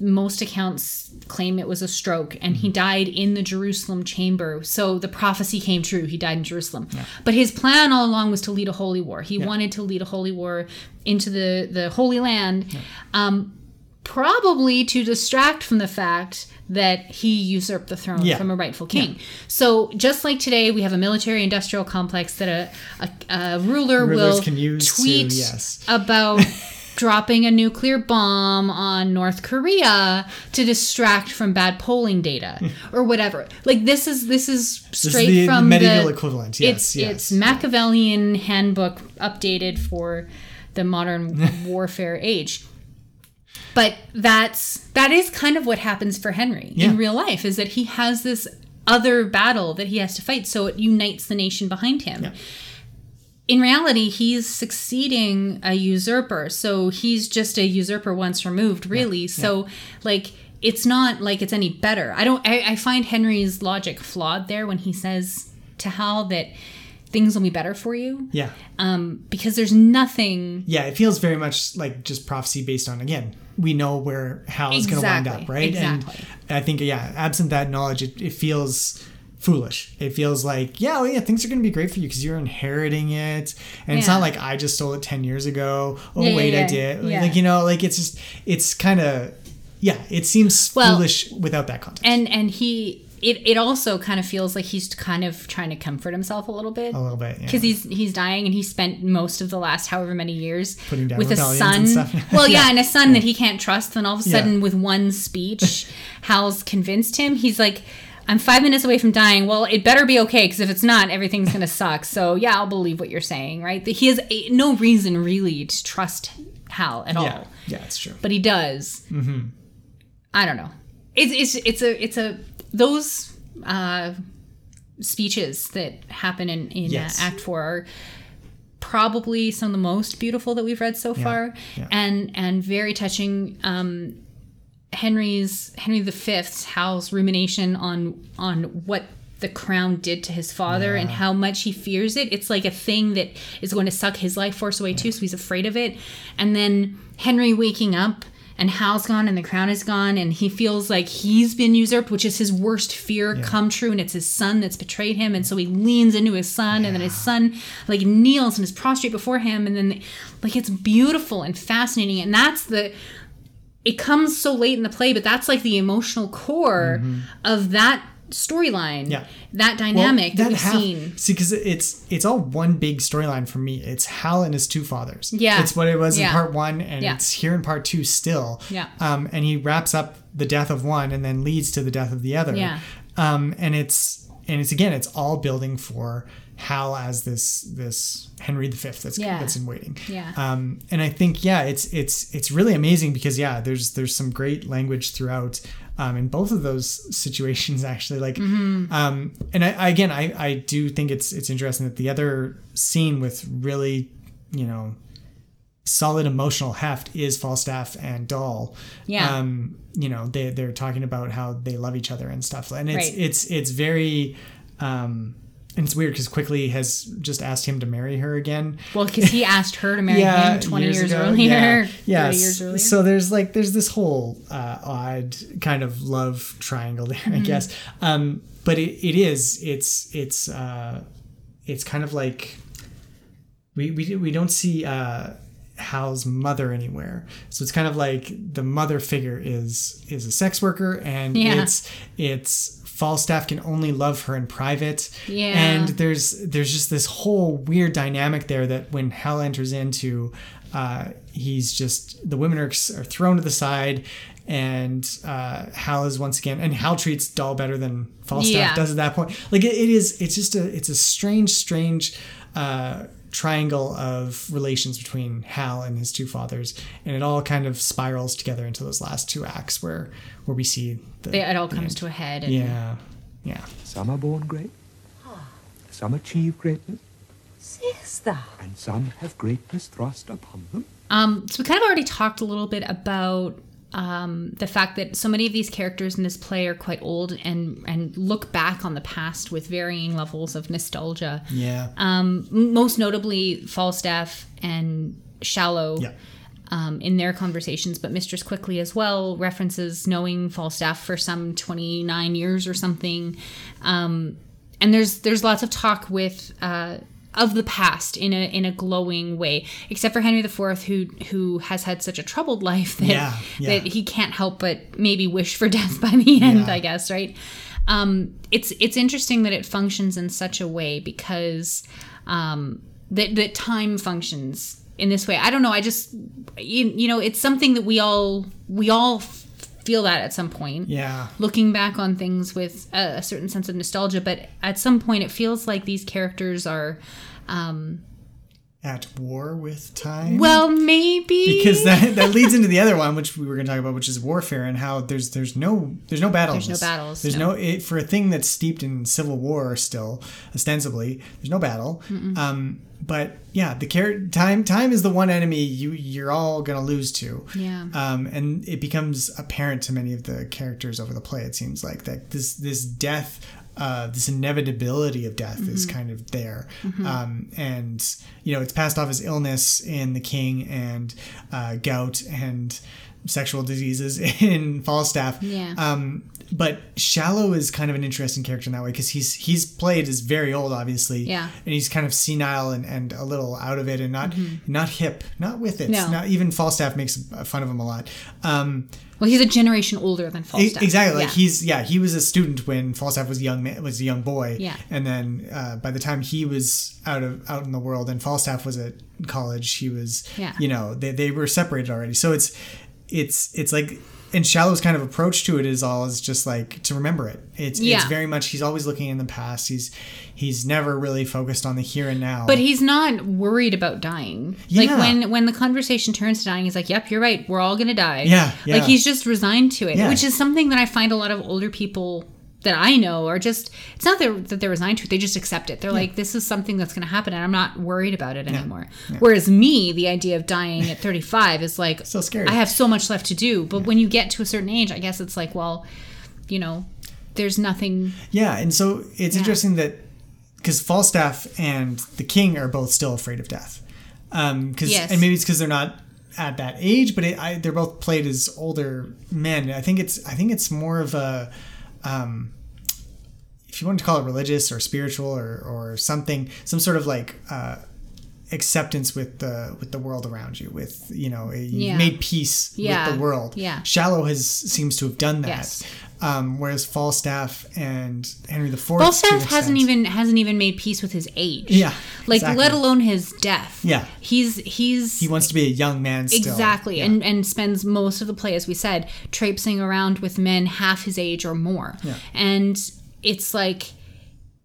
G: Most accounts claim it was a stroke and he died in the Jerusalem chamber. So the prophecy came true. He died in Jerusalem. But his plan all along was to lead a holy war. He wanted to lead a holy war into the, the Holy Land, um, probably to distract from the fact that he usurped the throne
H: Yeah.
G: from a rightful king. Yeah. So just like today, we have a military industrial complex that a, a, a ruler
H: Rulers
G: will
H: use to-
G: tweet
H: yes.
G: about dropping a nuclear bomb on North Korea to distract from bad polling data hmm. or whatever. Like this is this is
H: is
G: straight
H: the
G: from
H: medieval
G: the,
H: equivalent. Yes,
G: it's
H: yes.
G: it's Machiavellian handbook updated for the modern warfare age. But that's that is kind of what happens for Henry
H: Yeah.
G: in real life is that he has this other battle that he has to fight so it unites the nation behind him.
H: Yeah.
G: In reality, he's succeeding a usurper. So he's just a usurper once removed, really. So like it's not like it's any better. I don't I, I find Henry's logic flawed there when he says to Hal that things will be better for you.
H: Yeah.
G: Um, because there's nothing
H: Yeah, it feels very much like just prophecy based on again. We know where Hal is going to wind up, right?
G: exactly.
H: And I think yeah, absent that knowledge, it, it feels foolish. It feels like yeah, oh, yeah, things are going to be great for you because you're inheriting it, and it's not like I just stole it ten years ago. Oh
G: Yeah, yeah,
H: wait, I did.
G: yeah.
H: Like you know, like it's just it's kind of yeah, it seems
G: Well,
H: foolish without that context.
G: and and he it, it also kind of feels like he's kind of trying to comfort himself a little bit
H: a little bit, yeah.
G: because he's he's dying and he spent most of the last however many years
H: Putting down
G: with a son well yeah,
H: Yeah.
G: and a son that he can't trust then all of a
H: Yeah.
G: sudden with one speech hal's convinced him he's like i'm five minutes away from dying well it better be okay because if it's not everything's gonna suck so yeah i'll believe what you're saying right he has a, no reason really to trust hal at
H: yeah,
G: all
H: yeah, it's true.
G: but he does. Mm-hmm. I don't know. It's it's it's a it's a those uh, speeches that happen in in
H: Yes.
G: uh, Act Four are probably some of the most beautiful that we've read so far,
H: yeah.
G: and and very touching. Um, Henry's Henry V's Hal's rumination on on what the crown did to his father and how much he fears it. It's like a thing that is going to suck his life force away too, so he's afraid of it. And then Henry waking up and Hal's gone and the crown is gone and he feels like he's been usurped, which is his worst fear come true, and it's his son that's betrayed him, and so he leans into his son, and then his son like kneels and is prostrate before him, and then like it's beautiful and fascinating, and that's the it comes so late in the play, but that's like the emotional core mm-hmm. of that storyline.
H: Yeah.
G: That dynamic that, we've
H: half-
G: seen.
H: See, because it's it's all one big storyline for me. It's Hal and his two fathers.
G: Yeah.
H: it's what it was
G: Yeah.
H: in part one, and
G: Yeah.
H: it's here in part two still.
G: Yeah.
H: Um, and he wraps up the death of one, and then leads to the death of the other.
G: Yeah.
H: Um, and it's and it's again, it's all building for Hal as this this Henry V that's
G: Yeah.
H: that's in waiting.
G: Yeah.
H: Um, and I think yeah, it's it's it's really amazing because yeah, there's there's some great language throughout um, in both of those situations actually. Like,
G: Mm-hmm.
H: um, and I, I again I I do think it's it's interesting that the other scene with really you know solid emotional heft is Falstaff and Doll.
G: Yeah.
H: Um, you know, they they're talking about how they love each other and stuff. And it's
G: Right.
H: it's it's very um and it's weird because Quickly has just asked him to marry her again.
G: Well, because he asked her to marry him 20 years,
H: ago.
G: earlier.
H: Yeah. Yeah.
G: years earlier.
H: So there's like there's this whole uh, odd kind of love triangle there,
G: Mm-hmm.
H: I guess. Um, but it, it is it's it's uh, it's kind of like we we we don't see uh, Hal's mother anywhere. So it's kind of like the mother figure is is a sex worker, and
G: Yeah.
H: it's it's Falstaff can only love her in private.
G: Yeah.
H: And there's there's just this whole weird dynamic there that when Hal enters into, uh, he's just the women are, are thrown to the side. And uh, Hal is once again, and Hal treats Doll better than Falstaff
G: Yeah.
H: does at that point. Like it, it is, it's just a, it's a strange, strange uh, triangle of relations between Hal and his two fathers, and it all kind of spirals together into those last two acts where where we see the
G: They- it all
H: the
G: comes
H: end.
G: to a head. And
H: yeah, yeah.
K: Some are born great, some achieve greatness,
E: Sayest thou?
K: and some have greatness thrust upon them.
G: Um, so we kind of already talked a little bit about um, the fact that so many of these characters in this play are quite old and and look back on the past with varying levels of nostalgia.
H: Yeah.
G: Um, most notably, Falstaff and Shallow.
H: Yeah.
G: Um, in their conversations, but Mistress Quickly as well references knowing Falstaff for some 29 years or something. Um, and there's there's lots of talk with uh, of the past in a in a glowing way, except for Henry IV, who who has had such a troubled life that
H: Yeah, yeah.
G: that he can't help but maybe wish for death by the end.
H: Yeah.
G: I guess right. Um, it's it's interesting that it functions in such a way because um, that that time functions in this way. I don't know. I just you, you know it's something that we all we all feel that at some point
H: Yeah.
G: looking back on things with a, a certain sense of nostalgia but at some point it feels like these characters are um
H: At war with time.
G: well maybe
H: because that, that leads into the other one, which we were going to talk about, which is warfare and how there's there's no there's no battles.
G: There's no battles,
H: There's
G: no.
H: no, it, for a thing that's steeped in civil war still ostensibly. There's no battle. Um, but yeah, the char- time time is the one enemy you you're all gonna lose to.
G: Yeah.
H: Um, and it becomes apparent to many of the characters over the play. It seems like that this this death. Uh, this inevitability of death is kind of there, um, and you know it's passed off as illness in the king and uh, gout and sexual diseases in Falstaff.
G: Yeah.
H: Um, but Shallow is kind of an interesting character in that way because he's he's played as very old, obviously.
G: Yeah.
H: And he's kind of senile and, and a little out of it and not not hip, not with it.
G: Mm-hmm. No.
H: Not even Falstaff makes fun of him a lot. Um,
G: well he's a generation older than falstaff
H: exactly. Like
G: Yeah.
H: he's yeah, he was a student when Falstaff was a young man, was a young boy.
G: Yeah.
H: And then uh, by the time he was out of out in the world and Falstaff was at college, he was
G: Yeah.
H: you know they they were separated already. So it's it's it's like and Shallow's kind of approach to it is all is just like to remember it. It's it's very much he's always looking in the past. He's he's never really focused on the here and now.
G: but he's not worried about dying like when when the conversation turns to dying he's like yep you're right we're all gonna die
H: Yeah, yeah.
G: like he's just resigned to it
H: Yeah.
G: which is something that i find a lot of older people that i know are just it's not that, that they're resigned to it they just accept it they're like this is something that's gonna happen and i'm not worried about it anymore whereas me the idea of dying at 35 is like
H: So scary.
G: i have so much left to do but when you get to a certain age i guess it's like well you know there's nothing
H: Yeah, and so it's
G: Yeah.
H: interesting that because Falstaff and the king are both still afraid of death. Um, cause,
G: Yes.
H: and maybe it's because they're not at that age, but it, I, they're both played as older men. I think it's I think it's more of a um, if you want to call it religious or spiritual or or something, some sort of like. Uh, acceptance with the with the world around you with you know you
G: Yeah.
H: made peace
G: Yeah.
H: with the world
G: Yeah.
H: shallow has seems to have done that
G: Yes.
H: um, whereas Falstaff and Henry IV. to an
G: Falstaff
H: extent-
G: hasn't even hasn't even made peace with his age.
H: Yeah,
G: like
H: exactly.
G: let alone his death.
H: Yeah.
G: he's he's
H: He wants to be a young man still.
G: exactly
H: Yeah.
G: and and spends most of the play, as we said, traipsing around with men half his age or more.
H: Yeah.
G: And it's like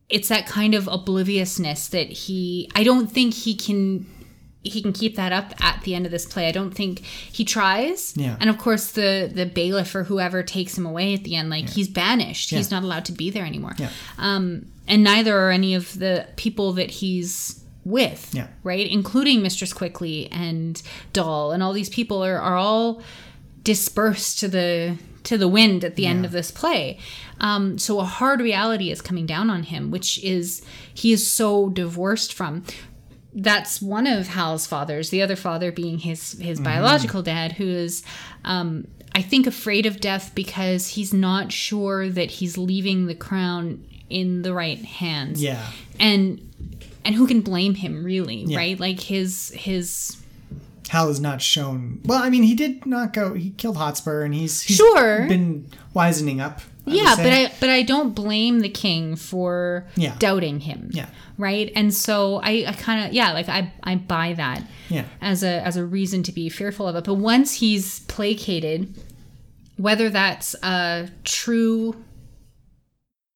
G: it's that kind of obliviousness that he I don't think he can he can keep that up at the end of this play. I don't think he tries.
H: Yeah.
G: And of course the the bailiff or whoever takes him away at the end, like he's banished.
H: Yeah.
G: He's not allowed to be there anymore.
H: Yeah.
G: Um and neither are any of the people that he's with.
H: Yeah.
G: Right? Including Mistress Quickly and Doll and all these people are, are all dispersed to the to the wind at the end of this play. Um, so a hard reality is coming down on him, which is he is so divorced from. That's one of Hal's fathers. The other father being his his
H: Mm-hmm.
G: biological dad, who is, um, I think, afraid of death because he's not sure that he's leaving the crown in the right hands.
H: Yeah.
G: and and who can blame him really,
H: Yeah.
G: right? Like his his
H: Hal is not shown. Well, I mean, he did not go. He killed Hotspur, and he's, he's
G: Sure.
H: been wisening up. I
G: yeah but i but i don't blame the king for
H: Yeah.
G: doubting him
H: Yeah.
G: right and so i i kind of yeah like i i buy that
H: Yeah.
G: as a as a reason to be fearful of it but once he's placated whether that's a true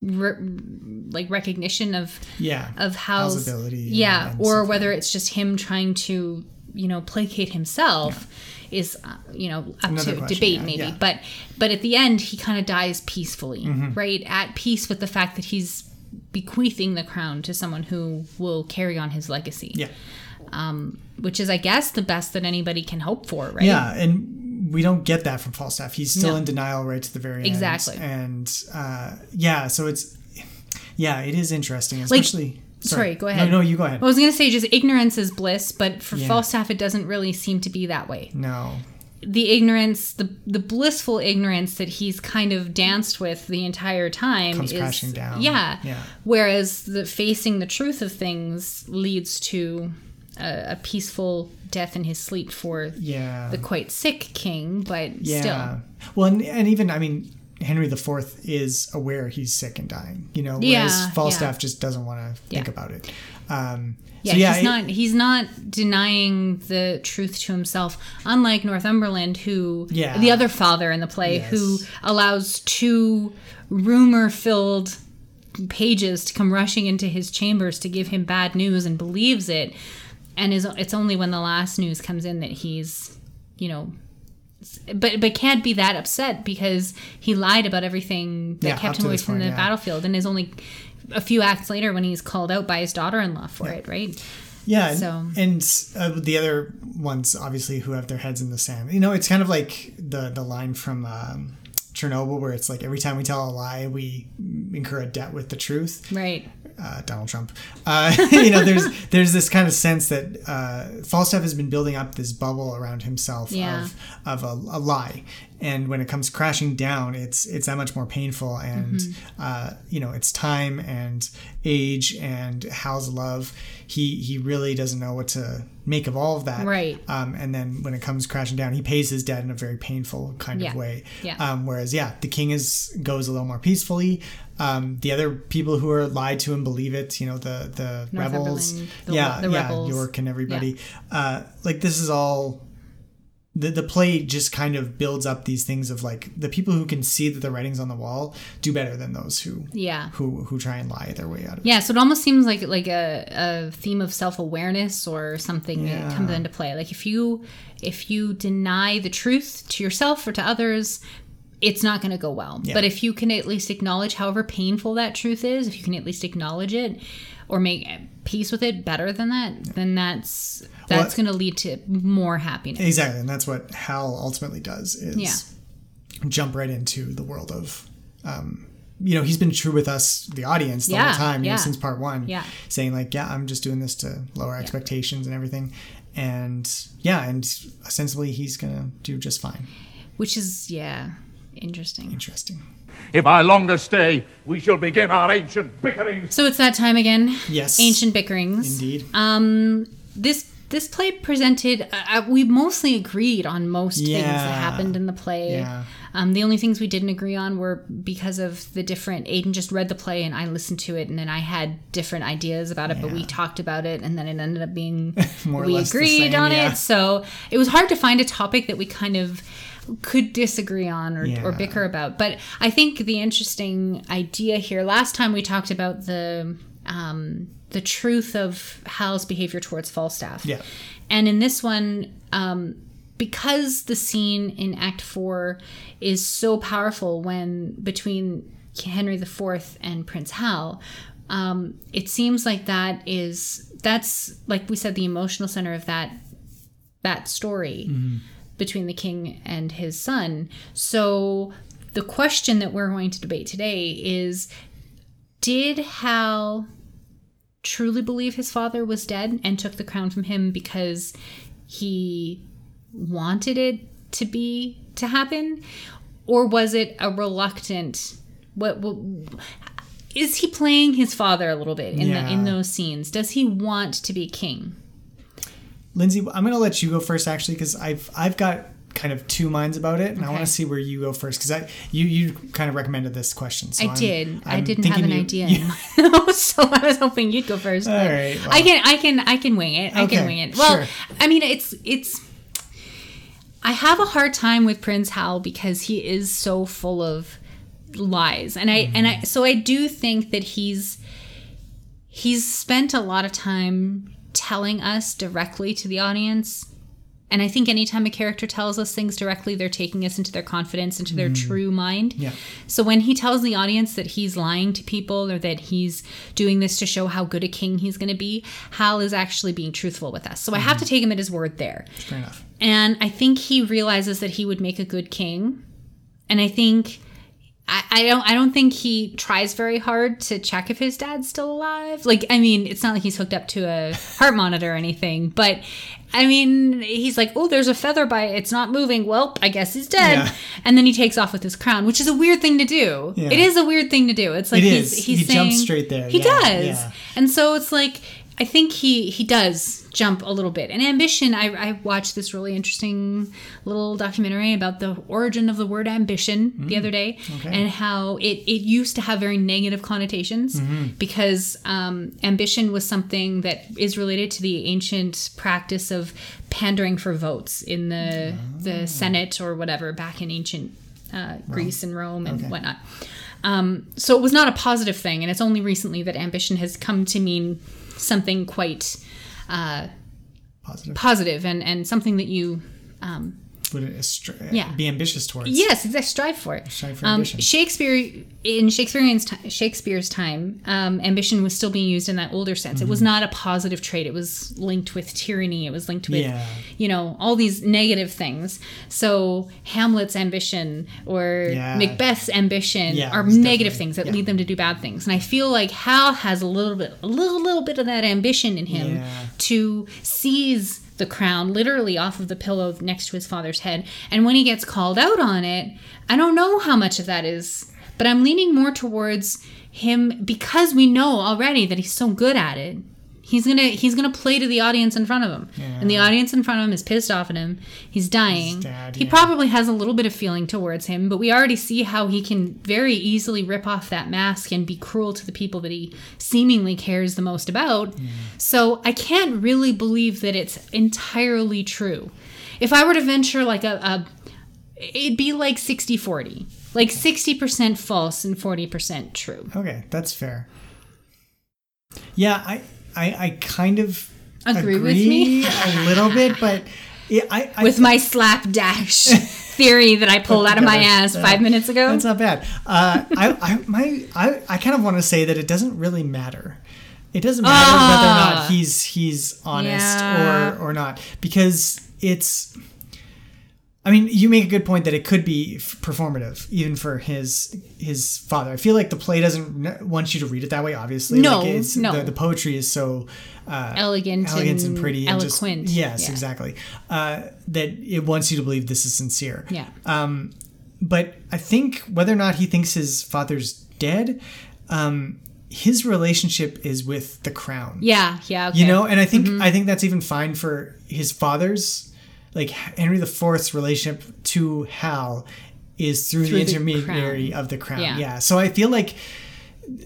G: re- like recognition of
H: Yeah.
G: of Hal's,
H: ability
G: yeah, or whether it's just him trying to, you know, placate himself, is uh, you know up
H: Another
G: to
H: question,
G: debate
H: yeah,
G: maybe.
H: yeah.
G: But but at the end, he kind of dies peacefully,
H: Mhm.
G: right? At peace with the fact that he's bequeathing the crown to someone who will carry on his legacy.
H: Yeah.
G: Um, which is, I guess, the best that anybody can hope for, right?
H: Yeah, and we don't get that from Falstaff. He's still
G: No.
H: in denial right to the very
G: Exactly.
H: end. And uh, yeah, so it's yeah, it is interesting,
G: Like- Sorry, go ahead.
H: No, no, you go ahead.
G: I was going to say just ignorance is bliss, but for
H: Yeah.
G: Falstaff, it doesn't really seem to be that way.
H: no.
G: the ignorance, the the blissful ignorance that he's kind of danced with the entire time
H: Comes
G: is
H: crashing down.
G: Yeah.
H: Yeah.
G: Whereas the facing the truth of things leads to a, a peaceful death in his sleep for
H: Yeah.
G: the quite sick king, but
H: Yeah.
G: still.
H: Well, and, and even I mean, Henry the Fourth is aware he's sick and dying. You know, whereas
G: Yeah,
H: Falstaff
G: yeah.
H: just doesn't want to think about it. Um,
G: Yeah,
H: so yeah,
G: he's
H: it-
G: not he's not denying the truth to himself. Unlike Northumberland, who
H: Yeah.
G: the other father in the play,
H: Yes.
G: who allows two rumor-filled pages to come rushing into his chambers to give him bad news and believes it, and is it's only when the last news comes in that he's, you know. But but can't be that upset because he lied about everything that
H: Yeah,
G: kept him away from
H: point,
G: the
H: yeah.
G: battlefield, and is only a few acts later when he's called out by his daughter-in-law for it, right?
H: Yeah, and,
G: So-
H: and uh, the other ones obviously who have their heads in the sand. You know, it's kind of like the the line from um, Chernobyl where it's like every time we tell a lie, we incur a debt with the truth.
G: Right.
H: Uh, Donald Trump. Uh, you know, there's there's this kind of sense that uh, Falstaff has been building up this bubble around himself
G: Yeah.
H: of of a, a lie, and when it comes crashing down, it's it's that much more painful. And
G: Mhm.
H: uh, you know, it's time and age and Hal's love. He he really doesn't know what to make of all of that.
G: Right.
H: Um, and then when it comes crashing down, he pays his debt in a very painful kind
G: Yeah.
H: of way.
G: Yeah.
H: Um, whereas, yeah, the king is goes a little more peacefully. Um, the other people who are lied to and believe it. You know, the the rebels.
G: The-
H: yeah,
G: the
H: yeah,
G: rebels.
H: York and everybody. Uh, like this is all. The, the play just kind of builds up these things of like the people who can see that the writing's on the wall do better than those who
G: Yeah.
H: who who try and lie their way out of it.
G: Yeah, so it almost seems like like a, a theme of self awareness or something
H: Yeah.
G: that comes into play. Like if you if you deny the truth to yourself or to others, it's not going to go well.
H: Yeah.
G: But if you can at least acknowledge however painful that truth is, if you can at least acknowledge it or make peace with it better than that, then that's
H: Well,
G: that's going to lead to more happiness.
H: Exactly, and that's what Hal ultimately does is
G: Yeah.
H: jump right into the world of um, you know, he's been true with us, the audience, the
G: Yeah,
H: whole time, you know,
G: yeah.
H: since part one.
G: Yeah.
H: Saying like, yeah, I'm just doing this to lower expectations and everything. And yeah, and ostensibly he's gonna do just fine.
G: Which is yeah, interesting.
H: Interesting.
I: If I longer stay, we shall begin our ancient bickerings.
G: So it's that time again.
H: Yes.
G: Ancient bickerings.
H: Indeed.
G: Um, this this play presented. Uh, uh, we mostly agreed on most things that happened in the play.
H: Yeah.
G: Um, the only things we didn't agree on were because of the different. Aiden just read the play and I listened to it, and then I had different ideas about it. But we talked about it, and then it ended up being
H: More or
G: we
H: less the
G: agreed
H: same,
G: on
H: yeah.
G: it. So it was hard to find a topic that we kind of could disagree on or, or bicker about. But I think the interesting idea here. Last time we talked about the um, the truth of Hal's behavior towards Falstaff.
H: Yeah.
G: And in this one, um, because the scene in Act Four is so powerful when between Henry IV and Prince Hal, um, it seems like that is that's like we said the emotional center of that that story between the king and his son. So the question that we're going to debate today is did Hal truly believe his father was dead and took the crown from him because he wanted it to be to happen? Or was it a reluctant what, what is he playing his father a little bit in the, in those scenes? Does he want to be king
H: Lindsay, I'm going to let you go first actually because I've I've got kind of two minds about it, and I want to see where you go first because I you you kind of recommended this question. So
G: I
H: I'm-
G: did. I
H: I'm
G: didn't have an
H: you-
G: idea,
H: you-
G: so I was hoping you'd go first.
H: All right, well.
G: I can, I can, I can wing it. I
H: Okay,
G: can wing it. Well,
H: sure.
G: I mean, it's, it's. I have a hard time with Prince Hal because he is so full of lies, and I, mm-hmm. and I, so I do think that he's, he's spent a lot of time telling us directly to the audience. And I think anytime a character tells us things directly, they're taking us into their confidence, into their mm. true mind.
H: Yeah.
G: So when he tells the audience that he's lying to people or that he's doing this to show how good a king he's going to be, Hal is actually being truthful with us. So I have to mm-hmm. take him at his word there.
H: Fair enough.
G: And I think he realizes that he would make a good king. And I think I, I don't I don't think he tries very hard to check if his dad's still alive. Like I mean, it's not like he's hooked up to a heart monitor or anything, but I mean, he's like, "Oh, there's a feather by it. It's not moving. Well, I guess he's dead."
H: Yeah.
G: And then he takes off with his crown, which is a weird thing to do.
H: Yeah.
G: It is a weird thing to do. It's like
H: It
G: he's
H: is.
G: he's
H: He
G: saying
H: jumps straight there.
G: He
H: Yeah,
G: does. And so it's like I think he he does jump a little bit. And ambition, I, I watched this really interesting little documentary about the origin of the word ambition the other day
H: Mm. okay.
G: and how it, it used to have very negative connotations
H: Mm-hmm.
G: because um, ambition was something that is related to the ancient practice of pandering for votes in the
H: Ah.
G: the Senate or whatever back in ancient uh, Greece and Rome and whatnot. Um, so it was not a positive thing, and it's only recently that ambition has come to mean something quite uh,
H: Positive.
G: positive and, and something that you um,
H: Would it stri-
G: Yeah.
H: be ambitious towards?
G: Yes, exactly. Strive for it.
H: Strive for
G: um,
H: ambition.
G: Shakespeare in Shakespearean's ti Shakespeare's time, um, ambition was still being used in that older sense. It was
H: Mm-hmm.
G: not a positive trait. It was linked with tyranny. It was linked with,
H: Yeah.
G: you know, all these negative things. So Hamlet's ambition or
H: Yeah.
G: Macbeth's ambition are negative things that lead them to do bad things. And I feel like Hal has a little bit, a little, little bit of that ambition in him to seize the crown literally off of the pillow next to his father's head. And when he gets called out on it, I don't know how much of that is, but I'm leaning more towards him because we know already that he's so good at it. He's gonna he's gonna play to the audience in front of him, and the audience in front of him is pissed off at him. He's dying.
H: dad,
G: he
H: yeah.
G: probably has a little bit of feeling towards him, but we already see how he can very easily rip off that mask and be cruel to the people that he seemingly cares the most about. So I can't really believe that it's entirely true. If I were to venture like a, a it'd be like 60 40. Like 60% false and 40% true.
H: Okay, that's fair. Yeah, I I, I kind of
G: Agree with me?
H: a little bit, but yeah, I, I
G: With my slapdash theory that I pulled out of my ass
H: Yeah.
G: five minutes ago.
H: That's not bad. Uh, I, I, my, I, I kind of want to say that it doesn't really matter. It doesn't matter whether or
G: Ah.
H: not he's he's honest
G: Yeah.
H: or or not because it's. I mean, you make a good point that it could be f- performative, even for his his father. I feel like the play doesn't want you to read it that way. Obviously,
G: No,
H: like it's,
G: no.
H: The, the poetry is so uh,
G: Elegant
H: elegant and
G: and
H: pretty, and just-
G: eloquent.
H: yes,
G: Yeah.
H: exactly. Uh, that it wants you to believe this is sincere
G: Yeah.
H: but I think whether or not he thinks his father's dead, um, his relationship is with the crown.
G: Yeah, yeah. Okay.
H: You know, and I think
G: Mhm.
H: I think that's even fine for his father's like Henry IV's relationship to Hal is through,
G: Through
H: the intermediary of the crown.
G: Yeah.
H: Yeah. So I feel like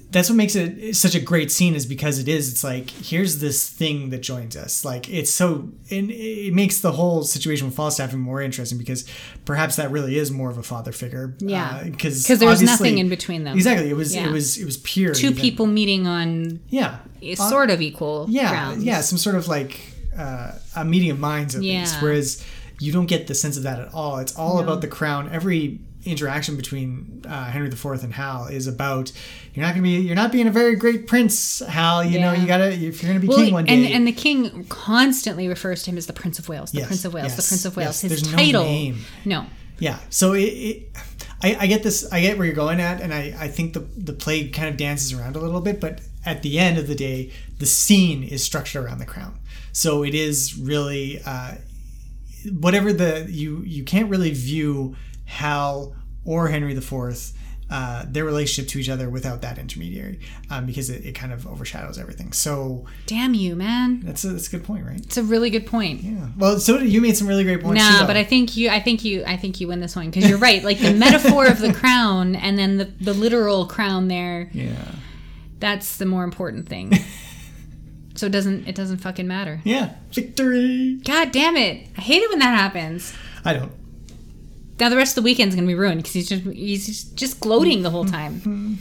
H: that's what makes it such a great scene is because it is it's like here's this thing that joins us like it's so and it makes the whole situation with falstaff even more interesting because perhaps that really is more of a father figure uh,
G: Yeah.
H: Because
G: there was nothing in between them.
H: exactly it was
G: Yeah.
H: it was it was pure
G: two
H: even.
G: people meeting on
H: yeah
G: sort of equal
H: yeah
G: grounds.
H: yeah some sort of like uh, a meeting of minds at
G: Yeah.
H: least whereas you don't get the sense of that at all it's all
G: No.
H: about the crown every interaction between uh, henry iv and hal is about you're not gonna be you're not being a very great prince hal you know you gotta if you're gonna be
G: Well,
H: king one day
G: and, and the king constantly refers to him as the Prince of Wales, the
H: Yes,
G: Prince of Wales, the Prince of Wales.
H: yes.
G: His
H: There's no
G: title.
H: name.
G: No.
H: Yeah. So it, it I, I get this I get where you're going at and I, I think the the play kind of dances around a little bit, but at the end of the day, the scene is structured around the crown. So it is really uh, whatever the you you can't really view Hal or Henry IV uh, their relationship to each other without that intermediary um, because it, it kind of overshadows everything. So
G: Damn you, man.
H: that's a, that's a good point, right?
G: It's a really good point.
H: Yeah. Well, so you made some really great points. too,
G: Nah,
H: though.
G: but I think you, I think you, I think you win this one because you're right. Like the metaphor of the crown and then the the literal crown there.
H: Yeah.
G: That's the more important thing. so it doesn't it doesn't fucking matter.
H: Yeah. Victory.
G: God damn it! I hate it when that happens.
H: I don't.
G: Now the rest of the weekend's gonna be ruined because he's just he's just, just gloating the whole time.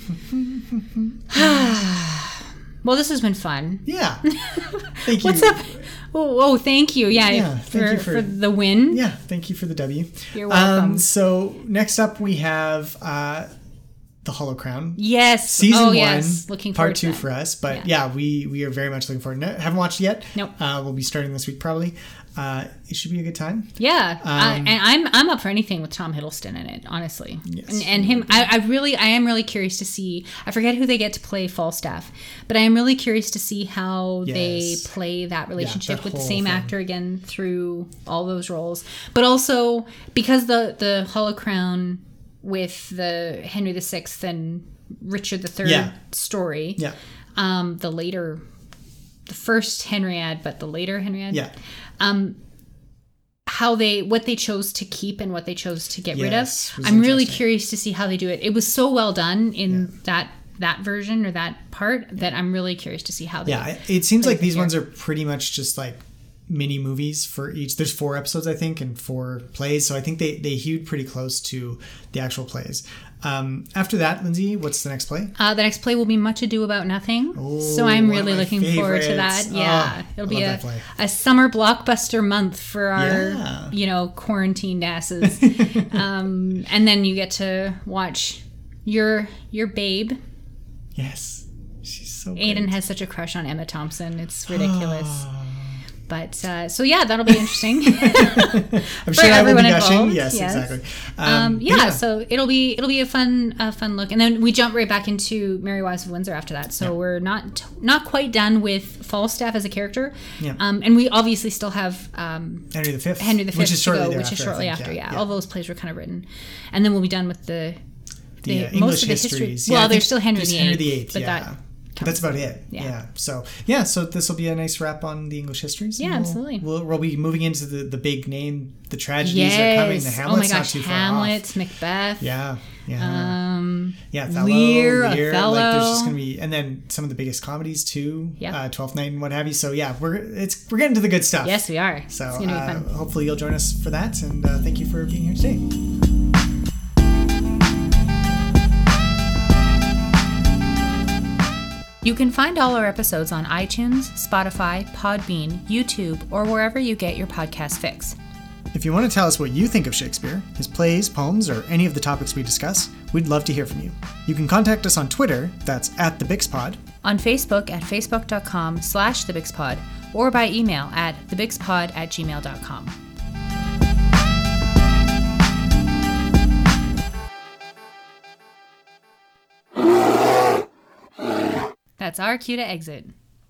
G: well, this has been fun.
H: Yeah. Thank you.
G: What's up? Oh, oh, thank you. Yeah,
H: Yeah,
G: for,
H: thank you
G: for
H: for-
G: the win.
H: Yeah, thank you for the W.
G: You're welcome.
H: Um, so next up we have uh, the Hollow Crown.
G: Yes.
H: Season
G: oh,
H: one,
G: yes. Looking
H: part
G: to
H: two for us. But yeah. we we are very much looking forward. No, haven't watched it yet.
G: Nope.
H: Uh, we'll be starting this week probably. Uh, it should be a good time.
G: Yeah,
H: Um,
G: and I'm I'm up for anything with Tom Hiddleston in it, honestly. And, and him, I, I really, I am really curious to see. I forget who they get to play Falstaff, but I am really curious to see how they play that relationship
H: that
G: with the same
H: thing.
G: actor again through all those roles. But also because the the Hollow Crown with the Henry VI and Richard III
H: Yeah.
G: story.
H: Yeah.
G: Um, the later, the first Henriad, but the later Henriad
H: Yeah.
G: um how they what they chose to keep and what they chose to get
H: Yes,
G: rid of i'm really curious to see how they do it it was so well done in that that version or that part that i'm really curious to see how they
H: Yeah, it seems like these
G: here.
H: ones are pretty much just like mini movies for each. There's four episodes, I think, and four plays. So I think they they hewed pretty close to the actual plays. Um, after that, Lindsay, what's the next play?
G: uh, the next play will be much ado about nothing so i'm really looking forward to that yeah
H: Oh,
G: it'll be a, a summer blockbuster month for our
H: Yeah.
G: you know quarantined asses um, and then you get to watch your your babe
H: Yes, she's so.
G: Aiden
H: great.
G: has such a crush on Emma Thompson. It's ridiculous. But uh, so yeah, that'll be interesting.
H: I'm sure I will be
G: everyone
H: gushing.
G: involved,
H: Yes,
G: yes.
H: exactly.
G: Um,
H: but
G: yeah, so it'll be it'll be a fun uh, fun look, and then we jump right back into Merry Wives of Windsor after that. So we're not not quite done with Falstaff as a character,
H: Yeah.
G: um, and we obviously still have um,
H: Henry Fifth,
G: Henry V,
H: which is shortly
G: go,
H: thereafter,
G: which is shortly after.
H: yeah,
G: Yeah,
H: yeah.
G: all those plays were kind of written, and then we'll be done with the.
H: the
G: the-
H: uh, English histories. Yeah,
G: well, there's still Henry VIII,
H: Henry VIII,
G: but
H: yeah.
G: that
H: That's about it.
G: Yeah.
H: Yeah. So yeah, so this will be a nice wrap on the English histories.
G: Yeah,
H: we'll-
G: absolutely.
H: We'll, we'll be moving into the, the big name, the tragedies are coming. The Hamlet's
G: oh my
H: not
G: gosh,
H: too far
G: Hamlet,
H: off.
G: Macbeth.
H: Yeah. Yeah.
G: Um,
H: yeah, Othello,
G: Lear,
H: Lear,
G: Othello.
H: like there's just gonna be, and then some of the biggest comedies too.
G: Yeah.
H: uh, Twelfth Night and what have you. So yeah, we're it's we're getting to the good stuff.
G: Yes, we are.
H: So
G: It's gonna be
H: uh, hopefully you'll join us for that, and uh, thank you for being here today.
G: You can find all our episodes on iTunes, Spotify, Podbean, YouTube, or wherever you get your podcast fix.
H: If you want to tell us what you think of Shakespeare, his plays, poems, or any of the topics we discuss, we'd love to hear from you. You can contact us on Twitter, that's at the BixPod,
G: On Facebook at facebook.com slash thebigspod, or by email at thebigspod at gmail.com. That's our cue to exit.